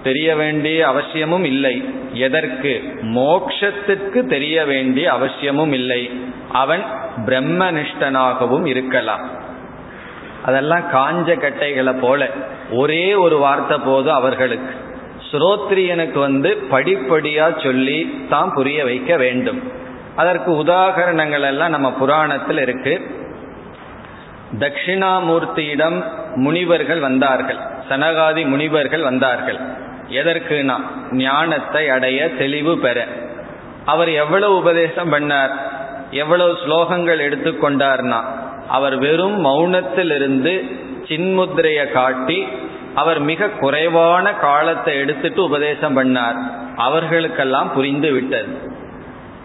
தெரிய வேண்டிய அவசியமும் இல்லை. எதற்கு? மோக்ஷத்துக்கு தெரிய வேண்டிய அவசியமும் இல்லை. அவன் பிரம்மனிஷ்டனாகவும் இருக்கலாம். அதெல்லாம் காஞ்ச கட்டைகளை போல ஒரே ஒரு வார்த்தை போதும் அவர்களுக்கு. ஸ்ரோத்ரியனுக்கு வந்து படிப்படியா சொல்லி தான் புரிய வைக்க வேண்டும். அதற்கு உதாகரணங்கள் எல்லாம் நம்ம புராணத்தில் இருக்கு. தட்சிணாமூர்த்தியிடம் முனிவர்கள் வந்தார்கள். சனகாதி முனிவர்கள் வந்தார்கள். எதற்குனா ஞானத்தை அடைய தெளிவு பெற. அவர் எவ்வளவு உபதேசம் பண்ணார்? எவ்வளவு ஸ்லோகங்கள் எடுத்துக்கொண்டார்னா அவர் வெறும் மௌனத்திலிருந்து சின்முத்திரையை காட்டி அவர் மிக குறைவான காலத்தை எடுத்துட்டு உபதேசம் பண்ணார். அவர்களுக்கெல்லாம் புரிந்து விட்டது.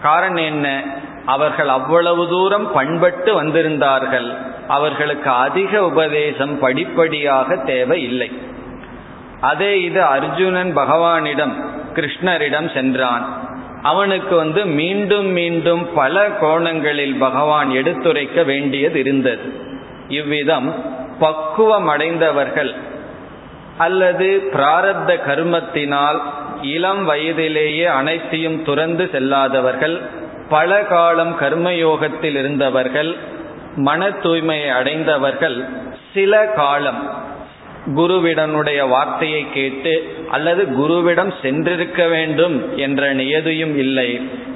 காரணம் என்ன? அவர்கள் அவ்வளவு தூரம் பண்பட்டு வந்திருந்தார்கள். அவர்களுக்கு அதிக உபதேசம் படிப்படியாக தேவை இல்லை. அதே இது அர்ஜுனன் பகவானிடம் கிருஷ்ணரிடம் சென்றான். அவனுக்கு வந்து மீண்டும் மீண்டும் பல கோணங்களில் பகவான் எடுத்துரைக்க வேண்டியது இருந்தது. இவ்விதம் பக்குவம் அடைந்தவர்கள் அல்லது பிராரத்த கர்மத்தினால் இளம் வயதிலேயே அனைத்தையும் துறந்து செல்லாதவர்கள் பல காலம் கர்மயோகத்தில் இருந்தவர்கள் மன தூய்மையை அடைந்தவர்கள் சில காலம் குருவிடனுடைய வார்த்தையை கேட்டு அல்லது குருவிடம் சென்றிருக்க வேண்டும் என்ற நியதியும் இல்லை.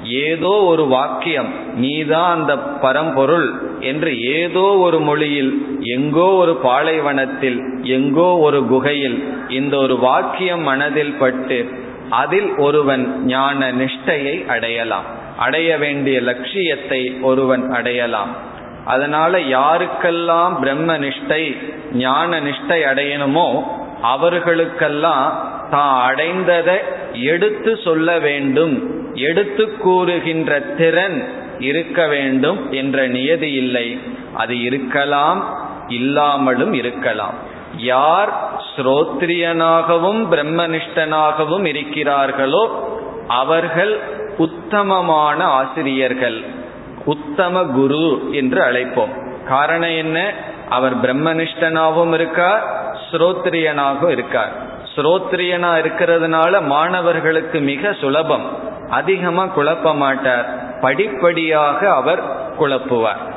ஏதோ ஒரு வாக்கியம் நீதான் அந்த பரம்பொருள் என்று ஏதோ ஒரு மொழியில் எங்கோ ஒரு பாலைவனத்தில் எங்கோ ஒரு குகையில் இந்த ஒரு வாக்கியம் மனதில் பட்டு அதில் ஒருவன் ஞான நிஷ்டையை அடையலாம். அடைய வேண்டிய லட்சியத்தை ஒருவன் அடையலாம். அதனால யாருக்கெல்லாம் பிரம்ம நிஷ்டை ஞான நிஷ்டை அடையணுமோ அவர்களுக்கெல்லாம் தான் அடைந்ததை எடுத்து சொல்ல வேண்டும். எடுத்து கூறுகின்ற திறன் இருக்க வேண்டும் என்ற நியதி இல்லை. அது இருக்கலாம் இல்லாமலும் இருக்கலாம். யார் ஸ்ரோத்ரியனாகவும் பிரம்மனிஷ்டனாகவும் இருக்கிறார்களோ அவர்கள் உத்தமமான ஆசிரியர்கள் உத்தம குரு என்று அழைப்போம். காரணம் என்ன? அவர் பிரம்மனிஷ்டனாகவும் இருக்கார் ஸ்ரோத்ரியனாகவும் இருக்கார். ஸ்ரோத்ரியனா இருக்கிறதுனால மாணவர்களுக்கு மிக சுலபம். அதிகமா குழப்ப மாட்டார் படிப்படியாக அவர் குழப்புவார்.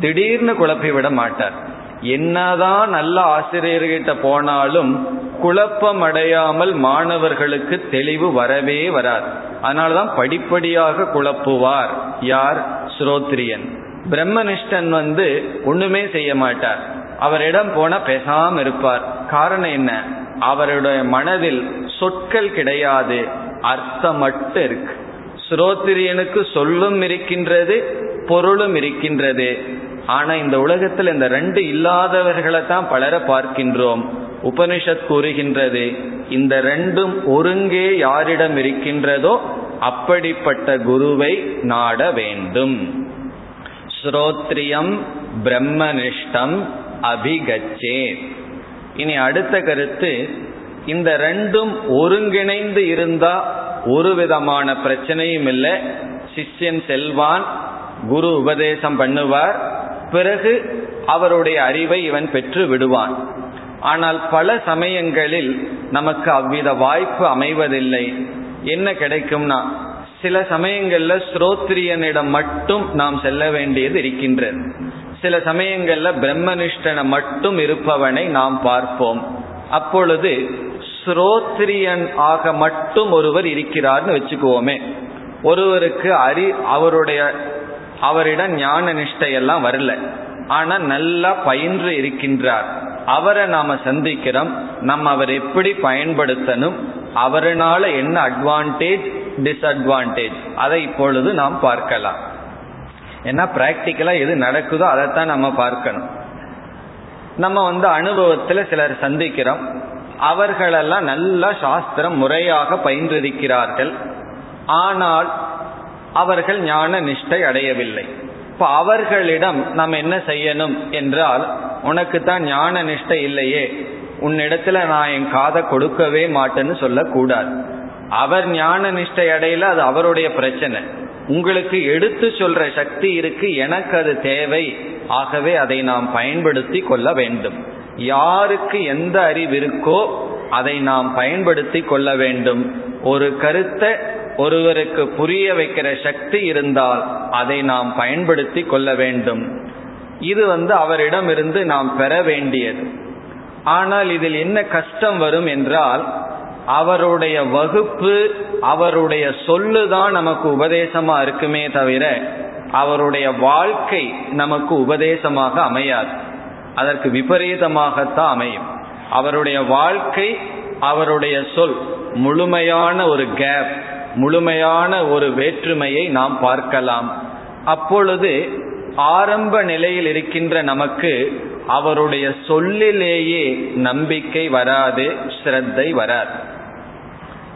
திடீர்னு குழப்பி விட மாட்டார். என்னதான் நல்ல ஆசிரியர்கிட்ட போனாலும் குழப்பம் அடையாமல் மாணவர்களுக்கு தெளிவு வரவே வராது. அதனாலதான் படிப்படியாக குழப்புவார் யார்? ஸ்ரோத்ரியன். பிரம்மனிஷ்டன் வந்து ஒண்ணுமே செய்ய மாட்டார். அவரிடம் போன பேசாம இருப்பார். காரணம் என்ன? அவருடைய மனதில் சொற்கள் கிடையாது. அர்த்தம் மட்டும் இருக்கு. ஸ்ரோத்திரியனுக்கு சொல்லும் இருக்கின்றது பொருளும் இருக்கின்றது. ஆனா இந்த உலகத்தில் இந்த ரெண்டு இல்லாதவர்களை தான் பலர பார்க்கின்றோம். உபனிஷத் கூறுகின்றது இந்த ரெண்டும் ஒருங்கே யாரிடம் இருக்கின்றதோ அப்படிப்பட்ட குருவை நாட வேண்டும். ஸ்ரோத்ரியம் பிரம்மனிஷ்டம் அபிகச்சே இனி அடுத்த கருத்து இந்த ரெண்டும் ஒருங்கிணைந்து இருந்தா ஒரு விதமான பிரச்சனையும் இல்லை. சிஷ்யன் செல்வான் குரு உபதேசம் பண்ணுவார். பிறகு அவருடைய அறிவை இவன் பெற்று விடுவான். ஆனால் பல சமயங்களில் நமக்கு அவ்வித வாய்ப்பு அமைவதில்லை. என்ன கிடைக்கும்னா சில சமயங்கள்ல ஸ்ரோத்ரியனிடம் மட்டும் நாம் செல்ல வேண்டியது இருக்கின்றது. சில சமயங்கள்ல பிரம்மனிஷ்டனை மட்டும் இருப்பவனை நாம் பார்ப்போம். அப்பொழுது ஸ்ரோத்ரியன் ஆக மட்டும் ஒருவர் இருக்கிறார்னு வச்சுக்குவோமே. ஒருவருக்கு அறி அவருடைய அவரிடம் ஞான நிஷ்டையெல்லாம் வரல. ஆனா நல்லா பயின்று இருக்கின்றார். அவரை நாம சந்திக்கிறோம். நம்ம அவர் எப்படி பயன்படுத்தணும்? அவரனால என்ன அட்வான்டேஜ் டிஸ்அட்வான்டேஜ் அதை இப்பொழுது நாம் பார்க்கலாம். ஏன்னா பிராக்டிக்கலா எது நடக்குதோ அதைத்தான் நம்ம பார்க்கணும். நம்ம வந்து அனுபவத்துல சிலர் சந்திக்கிறோம். அவர்களெல்லாம் நல்லா சாஸ்திரம் முறையாக பயின்றிருக்கிறார்கள். ஆனால் அவர்கள் ஞான நிஷ்டை அடையவில்லை. இப்ப அவர்களிடம் நாம் என்ன செய்யணும் என்றால் உனக்கு தான் ஞான நிஷ்டை இல்லையே. உன்னிடத்துல நான் என் காதை கொடுக்கவே மாட்டேன்னு சொல்லக்கூடாது. அவர் ஞான நிஷ்டை அடையில அது அவருடைய பிரச்சனை. உங்களுக்கு எடுத்து சொல்ற சக்தி இருக்கு எனக்கு அது தேவை. ஆகவே அதை நாம் பயன்படுத்தி கொள்ள வேண்டும். யாருக்கு எந்த அறிவு இருக்கோ அதை நாம் பயன்படுத்தி கொள்ள வேண்டும். ஒரு கருத்தை ஒருவருக்கு புரிய வைக்கிற சக்தி இருந்தால் அதை நாம் பயன்படுத்தி கொள்ள வேண்டும். இது வந்து அவரிடம் இருந்து நாம் பெற வேண்டியது. ஆனால் இதில் என்ன கஷ்டம் வரும் என்றால் அவருடைய வகுப்பு அவருடைய சொல்லுதான் நமக்கு உபதேசமா இருக்குமே தவிர அவருடைய வாழ்க்கை நமக்கு உபதேசமாக அமையாது. அதற்கு விபரீதமாகத்தான் அமையும். அவருடைய வாழ்க்கை அவருடைய சொல் முழுமையான ஒரு கேப் முழுமையான ஒரு வேற்றுமையை நாம் பார்க்கலாம். அப்பொழுது ஆரம்ப நிலையில் இருக்கின்ற நமக்கு அவருடைய சொல்லிலேயே நம்பிக்கை வராது ஸ்ரத்தை வராது.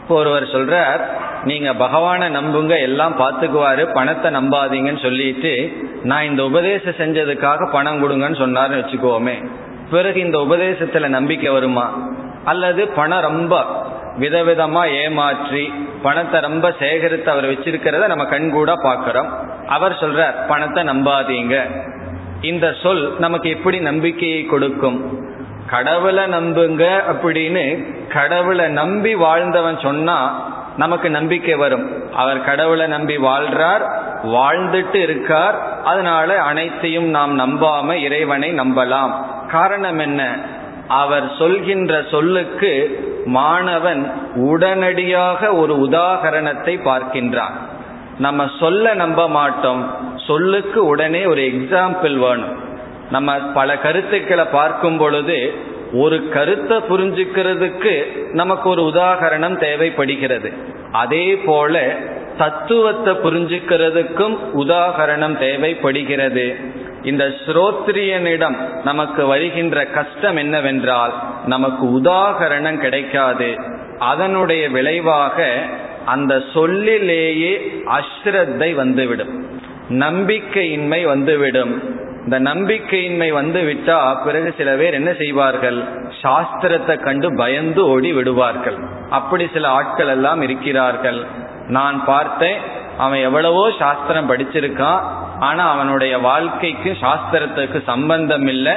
இப்போ ஒருவர் சொல்றார் நீங்க பகவானை நம்புங்க எல்லாம் பார்த்துக்குவாரு பணத்தை நம்பாதீங்கன்னு சொல்லிட்டு நான் இந்த உபதேசம் செஞ்சதுக்காக பணம் கொடுங்கன்னு சொன்னார்னு வச்சுக்கோமே. பிறகு இந்த உபதேசத்துல நம்பிக்கை வருமா? அல்லது பணம் ரொம்ப விதவிதமா ஏமாற்றி பணத்தை ரொம்ப சேகரித்து அவர் வச்சிருக்கிறத நம்ம கண்கூட பார்க்கிறோம். அவர் சொல்றார் பணத்தை நம்பாதீங்க. இந்த சொல் நமக்கு எப்படி நம்பிக்கையை கொடுக்கும்? கடவுளை நம்புங்க அப்படின்னு கடவுளை நம்பி வாழ்ந்தவன் சொன்னா நமக்கு நம்பிக்கை வரும். அவர் கடவுளை நம்பி வாழ்றார் வாழ்ந்துட்டு இருக்கார். அதனால அனைத்தையும் நாம் நம்பாம இறைவனை நம்பலாம். காரணம் என்ன? அவர் சொல்கின்ற சொல்லுக்கு மாணவன் உடனடியாக ஒரு உதாகரணத்தை பார்க்கின்றான். நம்ம சொல்ல நம்ப மாட்டோம். சொல்லுக்கு உடனே ஒரு எக்ஸாம்பிள் வேணும். நம்ம பல கருத்துக்களை பார்க்கும் பொழுது ஒரு கருத்தை புரிஞ்சுக்கிறதுக்கு நமக்கு ஒரு உதாகரணம் தேவைப்படுகிறது. அதே போல தத்துவத்தை புரிஞ்சுக்கிறதுக்கும் உதாகரணம் தேவைப்படுகிறது. இந்த ஸ்ரோத்ரியனிடம் நமக்கு வருகின்ற கஷ்டம் என்னவென்றால் நமக்கு உதாகரணம் கிடைக்காது. அதனுடைய விளைவாக அந்த சொல்லிலேயே அஸ்ரத்தை வந்துவிடும். நம்பிக்கையின்மை வந்துவிடும். இந்த நம்பிக்கையின்மை வந்து விட்டா பிறகு சில பேர் என்ன செய்வார்கள்? சாஸ்திரத்தை கண்டு பயந்து ஓடி விடுவார்கள். அப்படி சில ஆட்கள் எல்லாம் இருக்கிறார்கள். நான் பார்த்தேன் அவன் எவ்வளவோ சாஸ்திரம் படிச்சிருக்கான் ஆனா அவனுடைய வாழ்க்கைக்கு சாஸ்திரத்துக்கு சம்பந்தம் இல்லை.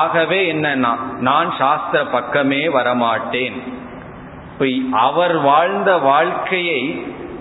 ஆகவே என்னன்னா நான் சாஸ்திர பக்கமே வரமாட்டேன். அவர் வாழ்ந்த வாழ்க்கையை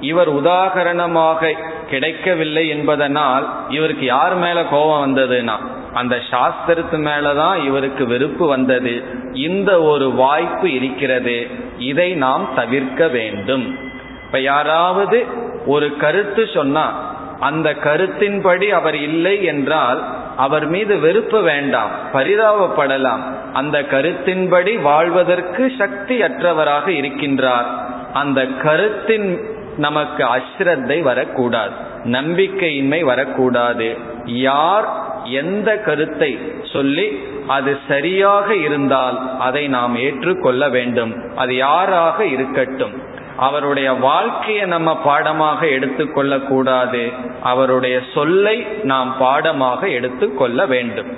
இவர் உதாகரணமாக கிடைக்கவில்லை என்பதனால் இவருக்கு யார் மேல கோபம் வந்ததுன்னா அந்த சாஸ்திரத்து மேலதான் இவருக்கு வெறுப்பு வந்தது. இந்த ஒரு வாய்ப்பு இருக்கிறது. இதை நாம் தவிர்க்க வேண்டும். இப்ப யாராவது ஒரு கருத்து சொன்னா அந்த கருத்தின்படி அவர் இல்லை என்றால் அவர் மீது வெறுப்பு வேண்டாம் பரிதாபப்படலாம். அந்த கருத்தின்படி வாழ்வதற்கு சக்தி அற்றவராக இருக்கின்றார். அந்த கருத்தின் நமக்கு அஸ்ரத்தை வரக்கூடாது. நம்பிக்கையின்மை வரக்கூடாது. யார் எந்த கருத்தை சொல்லி அது சரியாக இருந்தால் அதை நாம் ஏற்றுக்கொள்ள வேண்டும். அது யாராக இருக்கட்டும். அவருடைய வாழ்க்கையை நம்ம பாடமாக எடுத்துக்கொள்ள கூடாது அவருடைய சொல்லை நாம் பாடமாக எடுத்துக்கொள்ள வேண்டும்.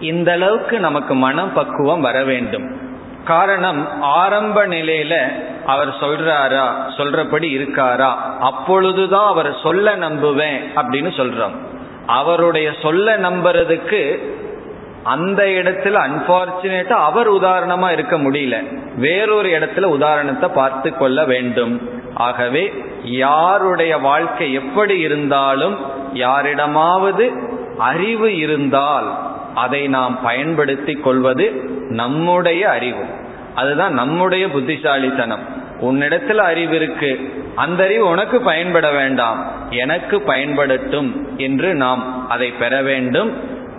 இந்த அளவுக்கு நமக்கு மனப்பக்குவம் வர வேண்டும். காரணம் ஆரம்ப நிலையில அவர் சொல்றாரா? சொல்றபடி இருக்காரா? அப்பொழுதுதான் அவர் சொல்ல நம்புவேன் அப்படின்னு சொல்றோம். அவருடைய சொல்ல நம்புறதுக்கு அந்த இடத்துல அன்பார்ச்சுனேட்டா அவர் உதாரணமா இருக்க முடியல. வேறொரு இடத்துல உதாரணத்தை பார்த்து கொள்ள வேண்டும். ஆகவே யாருடைய வாழ்க்கை எப்படி இருந்தாலும் யாரிடமாவது அறிவு இருந்தால் அதை நாம் பயன்படுத்தி கொள்வது நம்முடைய அறிவு. அதுதான் நம்முடைய புத்திசாலித்தனம். உன்னிடத்தில் அறிவு இருக்கு. அந்த அறிவு உனக்கு பயன்பட வேண்டாம். எனக்கு பயன்படட்டும் என்று நாம் அதை பெற வேண்டும்.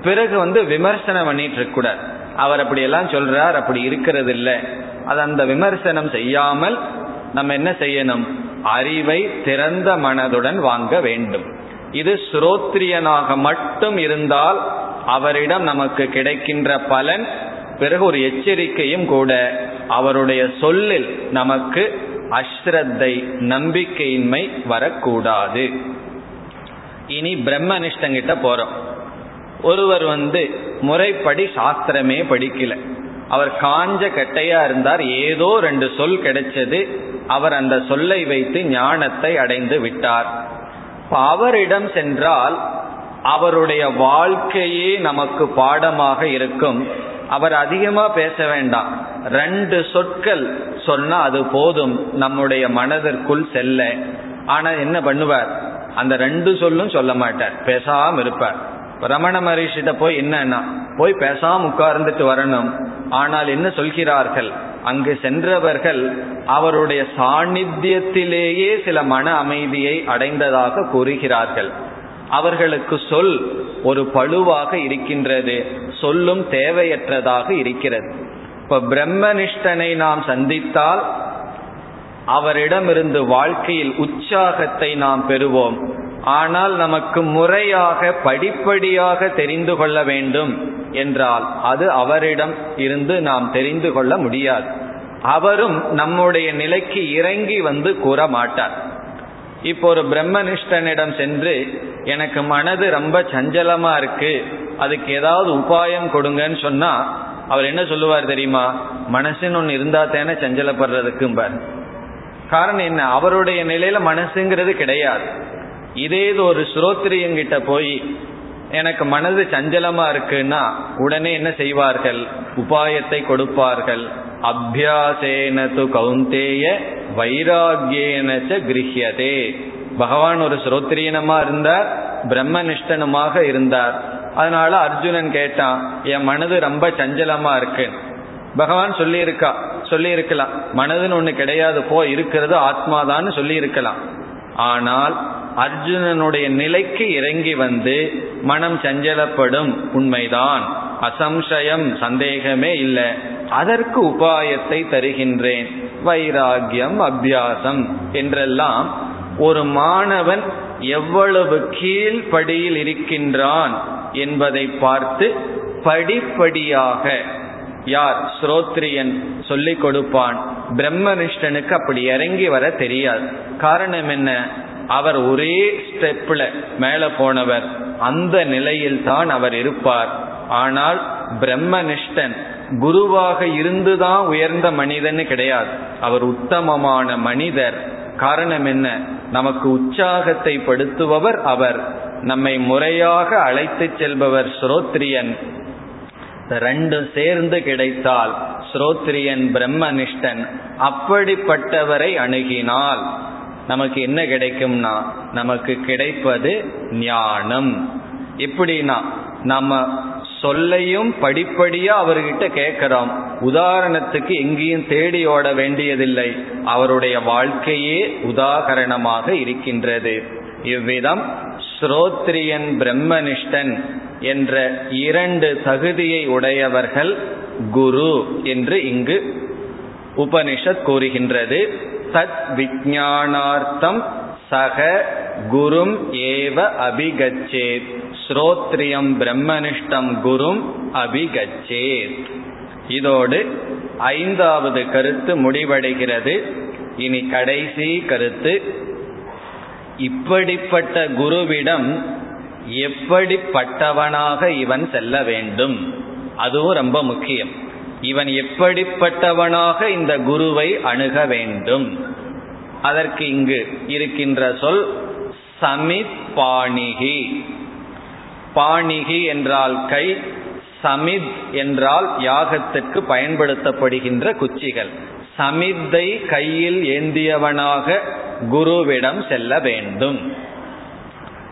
பிறகு வந்து விமர்சனம் பண்ணிட்டு இருக்கக்கூடாது அவர் அப்படி எல்லாம் சொல்றார் அப்படி இருக்கிறது இல்லை அது அந்த விமர்சனம் செய்யாமல் நம்ம என்ன செய்யணும்? அறிவை திறந்த மனதுடன் வாங்க வேண்டும். இது ஸ்ரோத்ரியனாக மட்டும் இருந்தால் அவரிடம் நமக்கு கிடைக்கின்ற பலன் பிறகு ஒரு எச்சரிக்கையும் கூட அவருடைய சொல்லில் நமக்கு அஸ்ரத்தை நம்பிக்கையின்மை வரக்கூடாது. இனி பிரம்மனிஷ்டங்கிட்ட போறோம். ஒருவர் வந்து முறைப்படி சாஸ்திரமே படிக்கல. அவர் காஞ்ச கட்டையா இருந்தார். ஏதோ ரெண்டு சொல் கிடைச்சது. அவர் அந்த சொல்லை வைத்து ஞானத்தை அடைந்து விட்டார். அவரிடம் சென்றால் அவருடைய வாழ்க்கையே நமக்கு பாடமாக இருக்கும். அவர் அதிகமா பேச வேண்டாம். ரெண்டு சொற்கள் சொன்னா அது போதும். நம்முடைய மனதிற்குள் செல்ல. ஆனா என்ன பண்ணுவார்? அந்த ரெண்டு சொல்லும் சொல்ல மாட்டார். பேசாம இருப்பார். ரமண மகரிஷிட்ட போய் என்னன்னா போய் பேசாம உட்கார்ந்துட்டு வரணும். ஆனால் என்ன சொல்கிறார்கள்? அங்கு சென்றவர்கள் அவருடைய சாநித்தியத்திலேயே சில மன அமைதியை அடைந்ததாக கூறுகிறார்கள். அவர்களுக்கு சொல் ஒரு பழுவாக இருக்கின்றது. சொல்லும் தேவையற்றதாக இருக்கிறது. இப்ப பிரம்மனிஷ்டனை நாம் சந்தித்தால் அவரிடமிருந்து வாழ்க்கையில் உற்சாகத்தை நாம் பெறுவோம். ஆனால் நமக்கு முறையாக படிப்படியாக தெரிந்து கொள்ள வேண்டும் என்றால் அது அவரிடம் இருந்து நாம் தெரிந்து கொள்ள முடியாது. அவரும் நம்முடைய நிலைக்கு இறங்கி வந்து கூற மாட்டார் இப்போ ஒரு பிரம்மனிஷ்டனிடம் சென்று எனக்கு மனது ரொம்ப சஞ்சலமா இருக்கு. அதுக்கு ஏதாவது உபாயம் கொடுங்கன்னு சொன்னா அவர் என்ன சொல்லுவார் தெரியுமா? மனசுன்னு ஒன்று இருந்தா தானே சஞ்சலப்படுறதுக்கும்பார். காரணம் என்ன? அவருடைய நிலையில மனசுங்கிறது கிடையாது. இதே இது ஒரு ஸ்ரோத்ரியங்கிட்ட போய் எனக்கு மனது சஞ்சலமா இருக்குன்னா உடனே என்ன செய்வார்கள்? உபாயத்தை கொடுப்பார்கள். அபியாசேனது கவுந்தேய கௌந்தேய வைராகியேனச்ச கிரகியதே பகவான் ஒரு ஸ்ரோத்ரியனமா இருந்தார் பிரம்மனிஷ்டனமாக இருந்தார். அதனால அர்ஜுனன் கேட்டான் என் மனது ரொம்ப சஞ்சலமா இருக்கு. பகவான் சொல்லி இருக்கா சொல்லி இருக்கலாம் மனதுன்னு ஒண்ணு கிடையாது போ இருக்கிறது ஆத்மாதான்னு சொல்லி இருக்கலாம் ஆனால் அர்ஜுனனுடைய நிலைக்கு இறங்கி வந்து மனம் சஞ்சலப்படும் உண்மைதான். அசம்சயம் சந்தேகமே இல்லை. அதற்கு உபாயத்தை தருகின்றேன். வைராகியம் அபியாசம் என்றெல்லாம் ஒரு மாணவன் எவ்வளவு கீழ்ப்படியில் இருக்கின்றான் என்பதை பார்த்து படிப்படியாக யார்? ஸ்ரோத்ரியன் சொல்லிக் கொடுப்பான். பிரம்மனிஷ்டனுக்கு அப்படி இறங்கி வர தெரியாது. காரணம் என்ன? அவர் ஒரே ஸ்டெப்ல மேல போனவர். அந்த நிலையில் தான் அவர் இருப்பார். ஆனால் பிரம்மனிஷ்டன் குருவாக இருந்துதான் உயர்ந்த மனிதன் கிடையாது. அவர் உத்தமமான மனிதர். காரணம் என்ன? நமக்கு உற்சாகத்தை படுத்துபவர் அவர். நம்மை முறையாக அழைத்து செல்பவர் ஸ்ரோத்ரியன். ரெண்டும் சேர்ந்து கிடைத்தால் ஸ்ரோத்ரியன் பிரம்மனிஷ்டன். அப்படிப்பட்டவரை அணுகினால் நமக்கு என்ன கிடைக்கும்னா நமக்கு கிடைப்பது ஞானம். எப்படின்னா நம்ம சொல்லையும் படிப்படியா அவர்கிட்ட கேட்கிறோம் உதாரணத்துக்கு எங்கேயும் தேடி ஓட வேண்டியதில்லை. அவருடைய வாழ்க்கையே உதாகரணமாக இருக்கின்றது. இவ்விதம் ஸ்ரோத்ரியன் பிரம்மனிஷ்டன் என்ற இரண்டு தகுதியை உடையவர்கள் குரு என்று இங்கு உபனிஷத் கூறுகின்றது. தத் விஜானார்த்தம் சக குரும் ஏவ அபிகச்சேத். ஸ்ரோத்ரியம் பிரம்மனிஷ்டம் குரும் அபிகச்சேத். இதோடு ஐந்தாவது கருத்து முடிவடைகிறது. இனி கடைசி கருத்து. இப்படிப்பட்ட குருவிடம் எப்படிப்பட்டவனாக இவன் செல்ல வேண்டும்? அதுவும் ரொம்ப முக்கியம். இவன் எப்படிப்பட்டவனாக இந்த குருவை அணுக வேண்டும்? அதற்கு இங்கு இருக்கின்ற சொல் சமித் பாணிகி பாணிகி என்றால் கை சமித் என்றால் யாகத்திற்கு பயன்படுத்தப்படுகின்ற குச்சிகள். சமித்தை கையில் ஏந்தியவனாக குருவிடம் செல்ல வேண்டும்.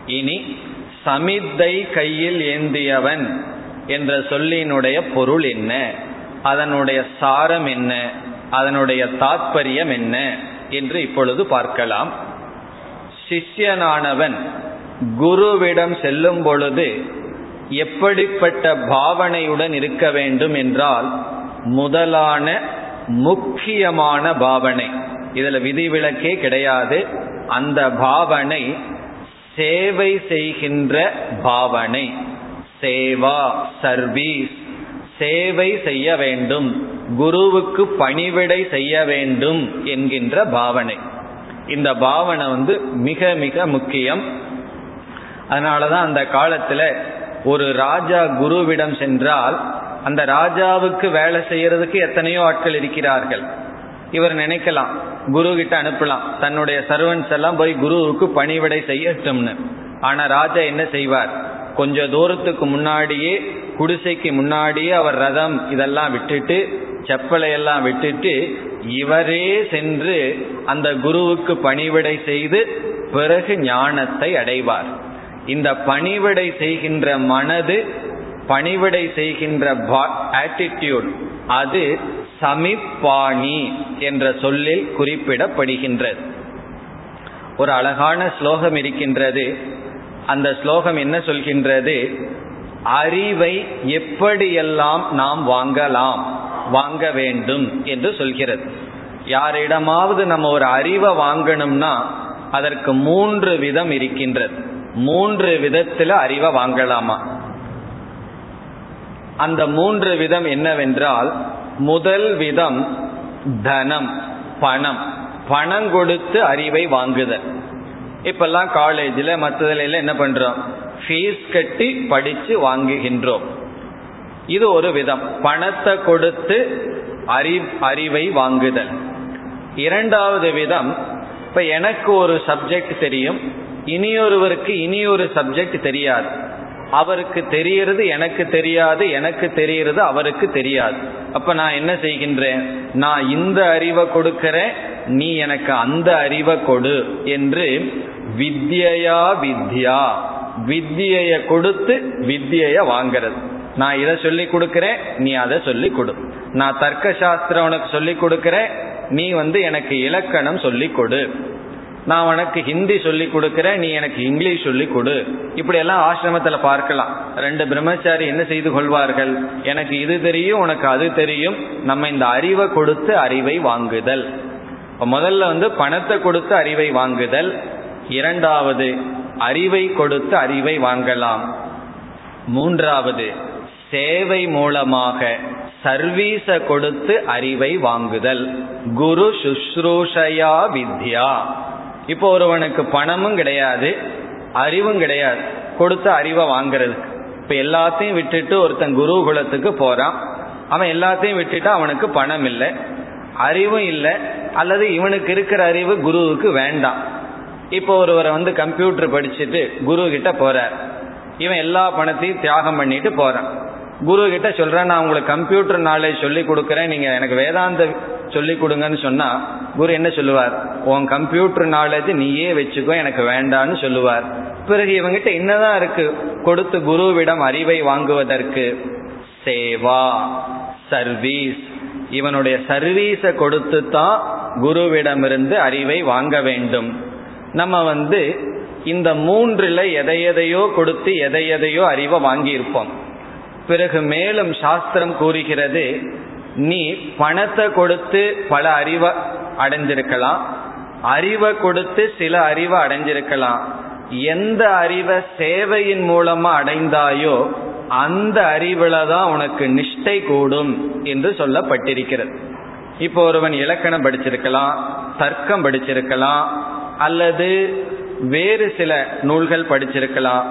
இனி சமித்தை கையில் ஏந்தியவன் என்ற சொல்லினுடைய பொருள் என்ன? அதனுடைய சாரம் என்ன? அதனுடைய தாத்பரியம் என்ன? என்று இப்பொழுது பார்க்கலாம். சிஷ்யனானவன் குருவிடம் செல்லும் பொழுது எப்படிப்பட்ட பாவனையுடன் இருக்க வேண்டும் என்றால் முதலான முக்கியமான பாவனை. இதில் விதிவிலக்கே கிடையாது. அந்த பாவனை சேவை செய்கின்ற பாவனை. சேவா சர்வீஸ். சேவை செய்ய வேண்டும். குருவுக்கு பணிவிடை செய்ய வேண்டும் என்கின்ற பாவனை. இந்த பாவனை வந்து மிக மிக முக்கியம். அதனாலதான் அந்த காலத்துல ஒரு ராஜா குருவிடம் சென்றால் அந்த ராஜாவுக்கு வேலை செய்யறதுக்கு எத்தனையோ ஆட்கள் இருக்கிறார்கள். இவர் நினைக்கலாம் குரு கிட்ட அனுப்பலாம் தன்னுடைய சர்வன்ஸ் எல்லாம் போய் குருவுக்கு பணிவிடை செய்யட்டும்னு. ஆனா ராஜா என்ன செய்வார்? கொஞ்ச தூரத்துக்கு முன்னாடியே குடிசைக்கு முன்னாடியே அவர் ரதம் இதெல்லாம் விட்டுட்டு செப்பலை எல்லாம் விட்டுட்டு இவரே சென்று அந்த குருவுக்கு பணிவிடை செய்து பிறகு ஞானத்தை அடைவார். இந்த பணிவிடை செய்கின்ற மனது பணிவிடை செய்கின்ற ஆட்டிடியூட் அது சமிப்பாணி என்ற சொல்லில் குறிப்பிடப்படுகின்றது. ஒரு அழகான ஸ்லோகம் இருக்கின்றது. அந்த ஸ்லோகம் என்ன சொல்கின்றது? அறிவை எப்படியெல்லாம் நாம் வாங்கலாம் வாங்க வேண்டும் என்று சொல்கிறது. யாரிடமாவது நம்ம ஒரு அறிவை வாங்கணும்னா அதற்கு மூன்று விதம் இருக்கின்றது. மூன்று விதத்துல அறிவை வாங்கலாமா? அந்த மூன்று விதம் என்னவென்றால் முதல் விதம் தனம் பணம். பணம் கொடுத்து அறிவை வாங்குதல். இப்பெல்லாம் காலேஜில் மற்றதுல என்ன பண்றோம்? ஃபீஸ் கட்டி படிச்சு வாங்குகின்றோம். இது ஒரு விதம். பணத்தை கொடுத்து அறி அறிவை வாங்குதல். இரண்டாவது விதம் இப்போ எனக்கு ஒரு சப்ஜெக்ட் தெரியும். இனியொருவருக்கு இனியொரு சப்ஜெக்ட் தெரியாது. அவருக்கு தெரியறது எனக்கு தெரியாது எனக்கு தெரியறது அவருக்கு தெரியாது. அப்ப நான் என்ன செய்கின்றேன்? நான் இந்த அறிவை கொடுக்கிறேன் நீ எனக்கு அந்த அறிவை கொடு என்று வித்யா வித்யா வித்தியை கொடுத்து வித்தியைய வாங்கிறது. நான் இதை சொல்லி கொடுக்கிறேன் நீ அதை சொல்லி கொடு. நான் தர்க்க சாஸ்திரம் உனக்கு சொல்லி கொடுக்கிறேன் நீ வந்து எனக்கு இலக்கணம் சொல்லி கொடு. நான் உனக்கு ஹிந்தி சொல்லி கொடுக்கிறேன் நீ எனக்கு இங்கிலீஷ் சொல்லி கொடு. இப்படி எல்லாம் ஆசிரமத்துல பார்க்கலாம். ரெண்டு பிரம்மச்சாரி என்ன செய்து கொள்வார்கள்? எனக்கு இது தெரியும் உனக்கு அது தெரியும். நம்ம இந்த அறிவை கொடுத்து அறிவை வாங்குதல். முதல்ல வந்து பணத்தை கொடுத்து அறிவை வாங்குதல். இரண்டாவது அறிவை கொடுத்து அறிவை வாங்கலாம். மூன்றாவது சேவை மூலமாக சர்வீஸ கொடுத்து அறிவை வாங்குதல். குரு சுஷ்ரூஷயா வித்யா. இப்போ ஒருவனுக்கு பணமும் கிடையாது அறிவும் கிடையாது. கொடுத்த அறிவை வாங்குறதுக்கு. இப்ப எல்லாத்தையும் விட்டுட்டு ஒருத்தன் குருகுலத்துக்கு போறான். அவன் எல்லாத்தையும் விட்டுட்டு அவனுக்கு பணம் இல்லை அறிவும் இல்லை அல்லது இவனுக்கு இருக்கிற அறிவு குருவுக்கு வேண்டாம். இப்போ ஒருவரை வந்து கம்ப்யூட்டர் படிச்சுட்டு குரு கிட்ட போறார். இவன் எல்லா பணத்தையும் தியாகம் பண்ணிட்டு போறான். குரு கிட்ட சொல்றேன் நான் உங்களுக்கு கம்ப்யூட்டர் நாலேஜ் சொல்லி கொடுக்குறேன் நீங்க எனக்கு வேதாந்த சொல்லி கொடுங்கன்னு சொன்னா குரு என்ன சொல்லுவார்? உன் கம்ப்யூட்டர் நாலேஜ் நீயே வச்சுக்கோ எனக்கு வேண்டான்னு சொல்லுவார். பிறகு இவங்கிட்ட என்னதான் இருக்கு? கொடுத்து குருவிடம் அறிவை வாங்குவதற்கு சேவா சர்வீஸ் இவனுடைய சர்வீஸை கொடுத்து தான் குருவிடமிருந்து அறிவை வாங்க வேண்டும். நம்ம வந்து இந்த மூன்றுல எதையெதையோ கொடுத்து எதையெதையோ அறிவை வாங்கியிருப்போம். பிறகு மேலும் சாஸ்திரம் கூறுகிறது நீ பணத்தை கொடுத்து பல அறிவை அடைஞ்சிருக்கலாம். அறிவை கொடுத்து சில அறிவை அடைஞ்சிருக்கலாம். எந்த அறிவை சேவையின் மூலமா அடைந்தாயோ அந்த அறிவுல தான் உனக்கு நிஷ்டை கூடும் என்று சொல்லப்பட்டிருக்கிறது. இப்போ ஒருவன் இலக்கணம் படிச்சிருக்கலாம் தர்க்கம் படிச்சிருக்கலாம் அல்லது வேறு சில நூல்கள் படிச்சிருக்கலாம்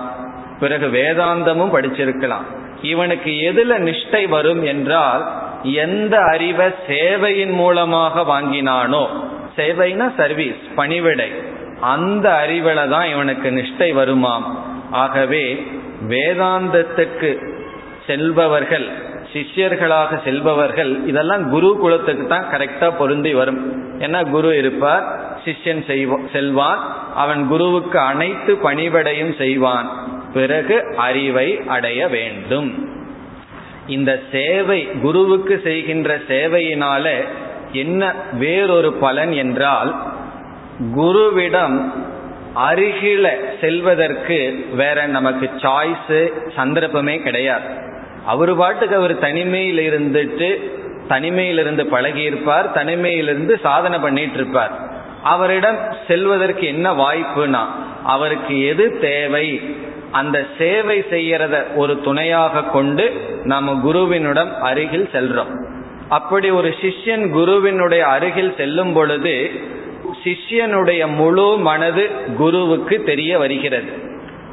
பிறகு வேதாந்தமும் படிச்சிருக்கலாம். இவனுக்கு எதுல நிஷ்டை வரும் என்றால் எந்த அறிவை சேவையின் மூலமாக வாங்கினானோ சேவைனா சர்வீஸ் பணிவிடை அந்த அறிவில தான் இவனுக்கு நிஷ்டை வருமாம். ஆகவே வேதாந்தத்துக்கு செல்பவர்கள் சிஷ்யர்களாக செல்பவர்கள் இதெல்லாம் குரு குலத்துக்கு தான் கரெக்டா பொருந்தி வரும். ஏன்னா குரு இருப்பார் சிஷ்யன் செல்வான் அவன் குருவுக்கு அனைத்து பணிவடையும் செய்வான். பிறகு அறிவை அடைய வேண்டும். இந்த சேவை குருவுக்கு செய்கின்ற சேவையினால என்ன வேறொரு பலன் என்றால் குருவிடம் அருகில செல்வதற்கு வேற நமக்கு சாய்ஸு சந்தர்ப்பமே கிடையாது. அவர் பாட்டுக்கு அவர் தனிமையில் இருந்துட்டு தனிமையிலிருந்து பழகியிருப்பார் தனிமையிலிருந்து சாதனை பண்ணிட்டு இருப்பார் அவரிடம் செல்வதற்கு என்ன வாய்ப்புனா அவருக்கு எது தேவை அந்த சேவை செய்யறத ஒரு துணையாக கொண்டு நாம குருவினுடன் அருகில் செல்றோம். அப்படி ஒரு சிஷ்யன் குருவினுடைய அருகில் செல்லும் பொழுது சிஷ்யனுடைய முழு மனது குருவுக்கு தெரிய வருகிறது.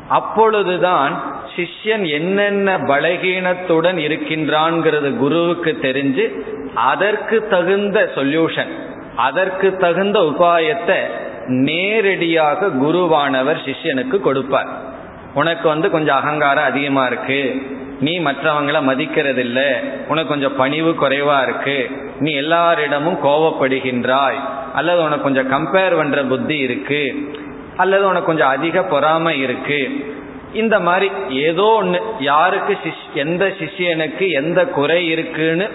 அப்பொழுதுதான் சிஷ்யன் என்னென்ன பலகீனத்துடன் இருக்கின்றான்ங்கிறது குருவுக்கு தெரிஞ்சு அதற்கு தகுந்த சொல்யூஷன் அதற்கு தகுந்த உபாயத்தை நேரடியாக குருவானவர் சிஷ்யனுக்கு கொடுப்பார். உனக்கு வந்து கொஞ்சம் அகங்காரம் அதிகமா இருக்கு. நீ மற்றவங்கள மதிக்கிறது இல்ல உனக்கு கொஞ்சம் பணிவு குறைவா இருக்கு. நீ எல்லாரிடமும் கோவப்படுகின்றாய். அல்லது உனக்கு கொஞ்சம் கம்பேர் பண்ற புத்தி இருக்கு. அல்லது உனக்கு கொஞ்சம் அதிக பொறாமை இருக்கு. இந்த மாதிரி ஏதோ ஒன்று யாருக்கு சிஷ் எந்த சிஷியனுக்கு எந்த குறை இருக்குன்னு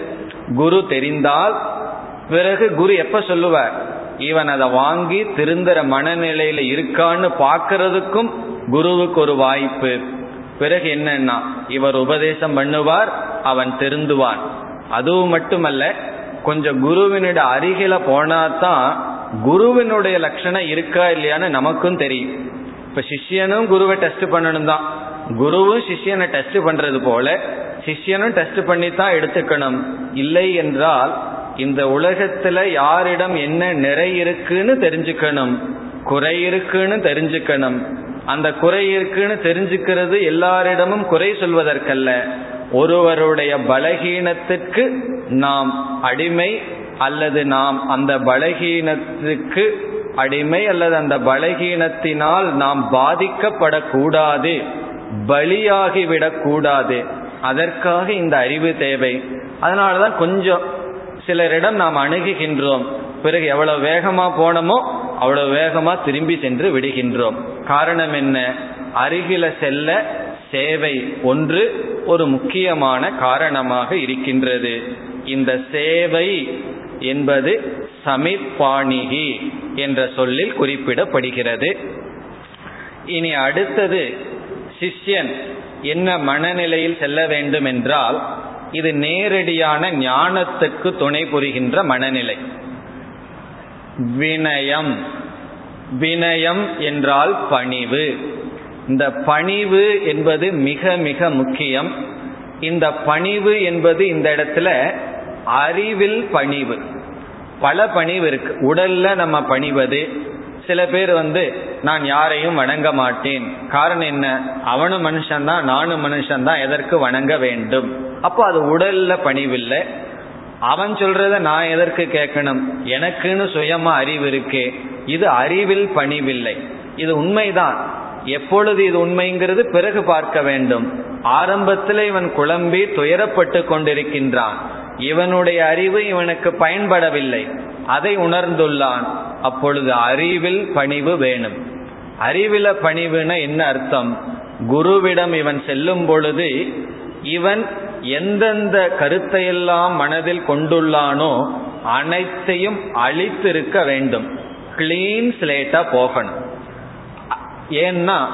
குரு தெரிந்தால் பிறகு குரு எப்ப சொல்லுவார்? இவன் அதை வாங்கி திருந்துற மனநிலையில இருக்கான்னு பார்க்கறதுக்கும் குருவுக்கு ஒரு வாய்ப்பு. பிறகு என்னன்னா இவர் உபதேசம் பண்ணுவார் அவன் திருந்துவான். அதுவும் மட்டுமல்ல கொஞ்சம் குருவினுடைய அருகில போனாதான் குருவினுடைய லட்சணம் இருக்கா இல்லையான்னு நமக்கும் தெரியும். இப்ப சிஷியனும் குருவை டெஸ்ட் பண்ணணும் தான். குருவும் சிஷியனை டெஸ்ட் பண்றது போல சிஷியனும் டெஸ்ட் பண்ணி தான் எடுத்துக்கணும். இல்லை என்றால் இந்த உலகத்துல யாரிடம் என்ன நிறை இருக்குன்னு தெரிஞ்சுக்கணும். குறை இருக்குன்னு தெரிஞ்சுக்கணும். அந்த குறை இருக்குன்னு தெரிஞ்சுக்கிறது எல்லாரிடமும் குறை சொல்வதற்கல்ல. ஒருவருடைய பலகீனத்திற்கு நாம் அடிமை அல்லது நாம் அந்த பலகீனத்துக்கு அடிமை அல்லது அந்த பலகீனத்தினால் நாம் பாதிக்கப்படக்கூடாது பலியாகிவிடக்கூடாது. அதற்காக இந்த அறிவு தேவை. அதனாலதான் கொஞ்சம் சிலரிடம் நாம் அணுகுகின்றோம். பிறகு எவ்வளவு வேகமாக போனோமோ அவ்வளவு வேகமா திரும்பி சென்று விடுகின்றோம். காரணம் என்ன? அருகில செல்ல சேவை ஒன்று ஒரு முக்கியமான காரணமாக இருக்கின்றது. இந்த சேவை என்பது சமிப்பாணிகி என்ற சொல்லில் குறிப்பிடப்படுகிறது. இனி அடுத்தது சிஷ்யன் என்ன மனநிலையில் செல்ல வேண்டும் என்றால் இது நேரடியான ஞானத்துக்கு துணை புரிகின்ற மனநிலை. வினயம் வினயம் என்றால் பணிவு. இந்த பணிவு என்பது மிக மிக முக்கியம். இந்த பணிவு என்பது இந்த இடத்துல அறிவில் பணிவு. பல பணிவு இருக்கு. உடல்ல நம்ம பணிவது. சில பேர் வந்து நான் யாரையும் வணங்க மாட்டேன். காரணம் என்ன? அவனும் மனுஷன்தான் நானும் மனுஷன்தான். எதற்கு வணங்க வேண்டும்? அப்போ அது உடல்ல பணிவில்லை. அவன் சொல்றத நான் எதற்கு கேட்கணும்? எனக்குன்னு சுயமா அறிவு இருக்கே. இது அறிவில் பணிவில்லை. இது உண்மைதான். எப்பொழுது இது உண்மைங்கிறது பிறகு பார்க்க வேண்டும். ஆரம்பத்தில் இவன் குழம்பி துயரப்பட்டு கொண்டிருக்கின்றான். இவனுடைய அறிவு இவனுக்கு பயன்படவில்லை. அதை உணர்ந்துள்ளான். அப்பொழுது அறிவில் பணிவு வேணும். அறிவில பணிவுன என்ன அர்த்தம்? குருவிடம் இவன் செல்லும் பொழுது இவன் எந்தெந்த கருத்தையெல்லாம் மனதில் கொண்டுள்ளானோ அனைத்தையும் அழித்திருக்க வேண்டும். கிளீன் ஸ்லேட்டா போகணும். ஏன்னா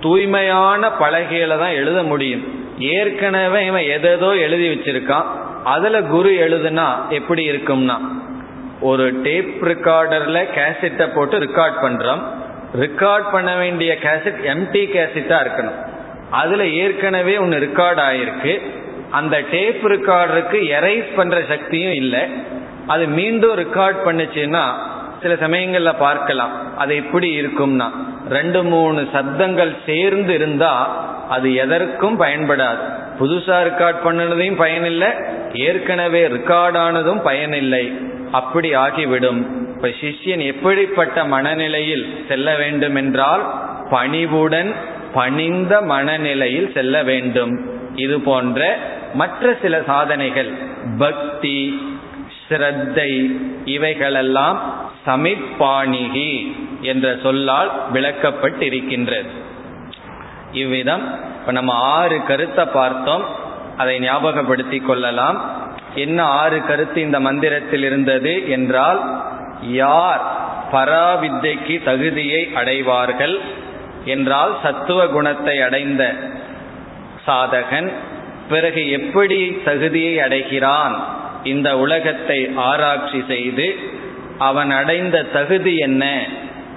தூய்மையான பலகையில தான் எழுத முடியும். ஏற்கனவே இவன் எதோ எழுதி வச்சிருக்கான். அதுல குரு எழுதுனா எப்படி இருக்கும்னா ஒரு டேப் ரெக்கார்டர்ல கேசட்டை போட்டு ரெக்கார்ட் பண்றோம் ரெக்கார்ட் பண்ண வேண்டிய கேசட் எம்டி கேசட்டா இருக்கணும். அதுல ஏற்கனவே ஒன்று ரெக்கார்ட் ஆயிருக்கு. அந்த டேப் ரெக்கார்டருக்கு எரைஸ் பண்ற சக்தியும் இல்லை. அது மீண்டும் ரெக்கார்ட் பண்ணுச்சுன்னா சில சமயங்கள்ல பார்க்கலாம். அது எப்படி இருக்கும்னா ரெண்டு மூணு சப்தங்கள் சேர்ந்து இருந்தா அது எதற்கும் பயன்படாது. புதுசா ரெக்கார்ட் பண்ணினதையும் பயனில்லை ஏற்கனவே ரெக்கார்ட் ஆனதும் பயனில்லை. அப்படி ஆகிவிடும். இப்ப சிஷ்யன் எப்படிப்பட்ட மனநிலையில் செல்ல வேண்டும் என்றால் பணிவுடன் பணிந்த மனநிலையில் செல்ல வேண்டும். இது போன்ற மற்ற சில சாதனைகள் பக்தி ஸ்ரத்தை இவைகளெல்லாம் சமிப்பாணிகி என்ற சொல்லால் விளக்கப்பட்டிருக்கின்றது. இவ்விதம் இப்ப நம்ம ஆறு கருத்தை பார்த்தோம். அதை ஞாபகப்படுத்திக் கொள்ளலாம். என்ன ஆறு கருத்து இந்த மந்திரத்தில் இருந்தது என்றால் யார் பராவித்தைக்கு தகுதியை அடைவார்கள் என்றால் சத்துவ குணத்தை அடைந்த சாதகன் பிறகு எப்படி தகுதியை அடைகிறான்? இந்த உலகத்தை ஆராய்ச்சி செய்து அவன் அடைந்த தகுதி என்ன?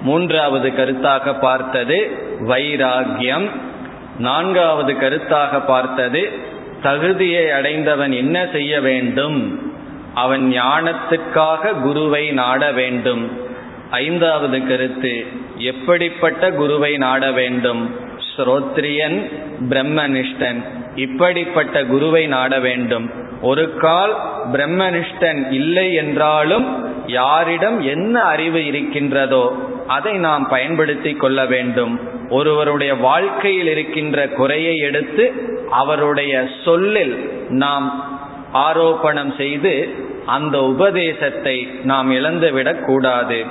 மூன்றாவது கருத்தாக பார்த்தது வைராகியம் நான்காவது கருத்தாக பார்த்தது தகுதியை அடைந்தவன் என்ன செய்ய வேண்டும்? அவன் ஞானத்துக்காக குருவை நாட வேண்டும். ஐந்தாவது கருத்து எப்படிப்பட்ட குருவை நாட வேண்டும்? ஸ்ரோத்ரியன் பிரம்மனிஷ்டன். இப்படிப்பட்ட குருவை நாட வேண்டும். ஒரு கால் பிரம்மனிஷ்டன் இல்லை என்றாலும் யாரிடம் என்ன அறிவு இருக்கின்றதோ அதை நாம் பயன்படுத்தி கொள்ள வேண்டும். ஒருவருடைய வாழ்க்கையில் இருக்கின்ற குறையை எடுத்து அவருடைய சொல்லில் நாம் ஆரோப்பணம் செய்து அந்த உபதேசத்தை நாம் இழந்துவிடக் கூடாது.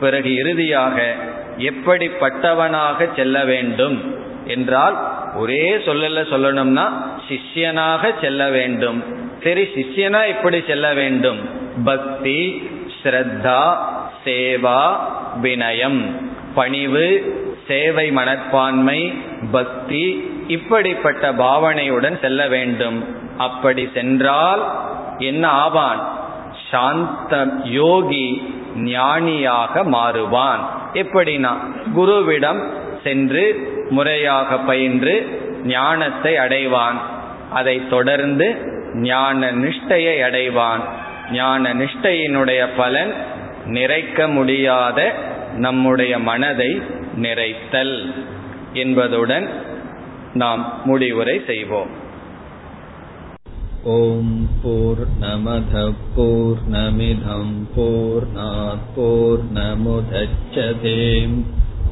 பிறகு இறுதியாக எப்படிப்பட்டவனாக செல்ல வேண்டும்? என்றால் ஒரே சொல்லல சொல்லணும்னா சிஷ்யனாக செல்ல வேண்டும். சரி சிஷ்யனா எப்படி செல்ல வேண்டும்? பக்தி ஸ்ரத்தா சேவா வினயம். பணிவு சேவை மனப்பான்மை பக்தி இப்படிப்பட்ட பாவனையுடன் செல்ல வேண்டும். அப்படி சென்றால் என்ன ஆவான்? சாந்த யோகி ஞானியாக மாறுவான். எப்படினா குருவிடம் சென்று முறையாக பயின்று ஞானத்தை அடைவான். அதை தொடர்ந்து ஞான நிஷ்டையை அடைவான். ஞான நிஷ்டையினுடைய பலன் நிறைக்க முடியாத நம்முடைய மனதை நிறைத்தல் என்பதுடன் நாம் முடிவுரை செய்வோம். ஓம் போர் நமத போர்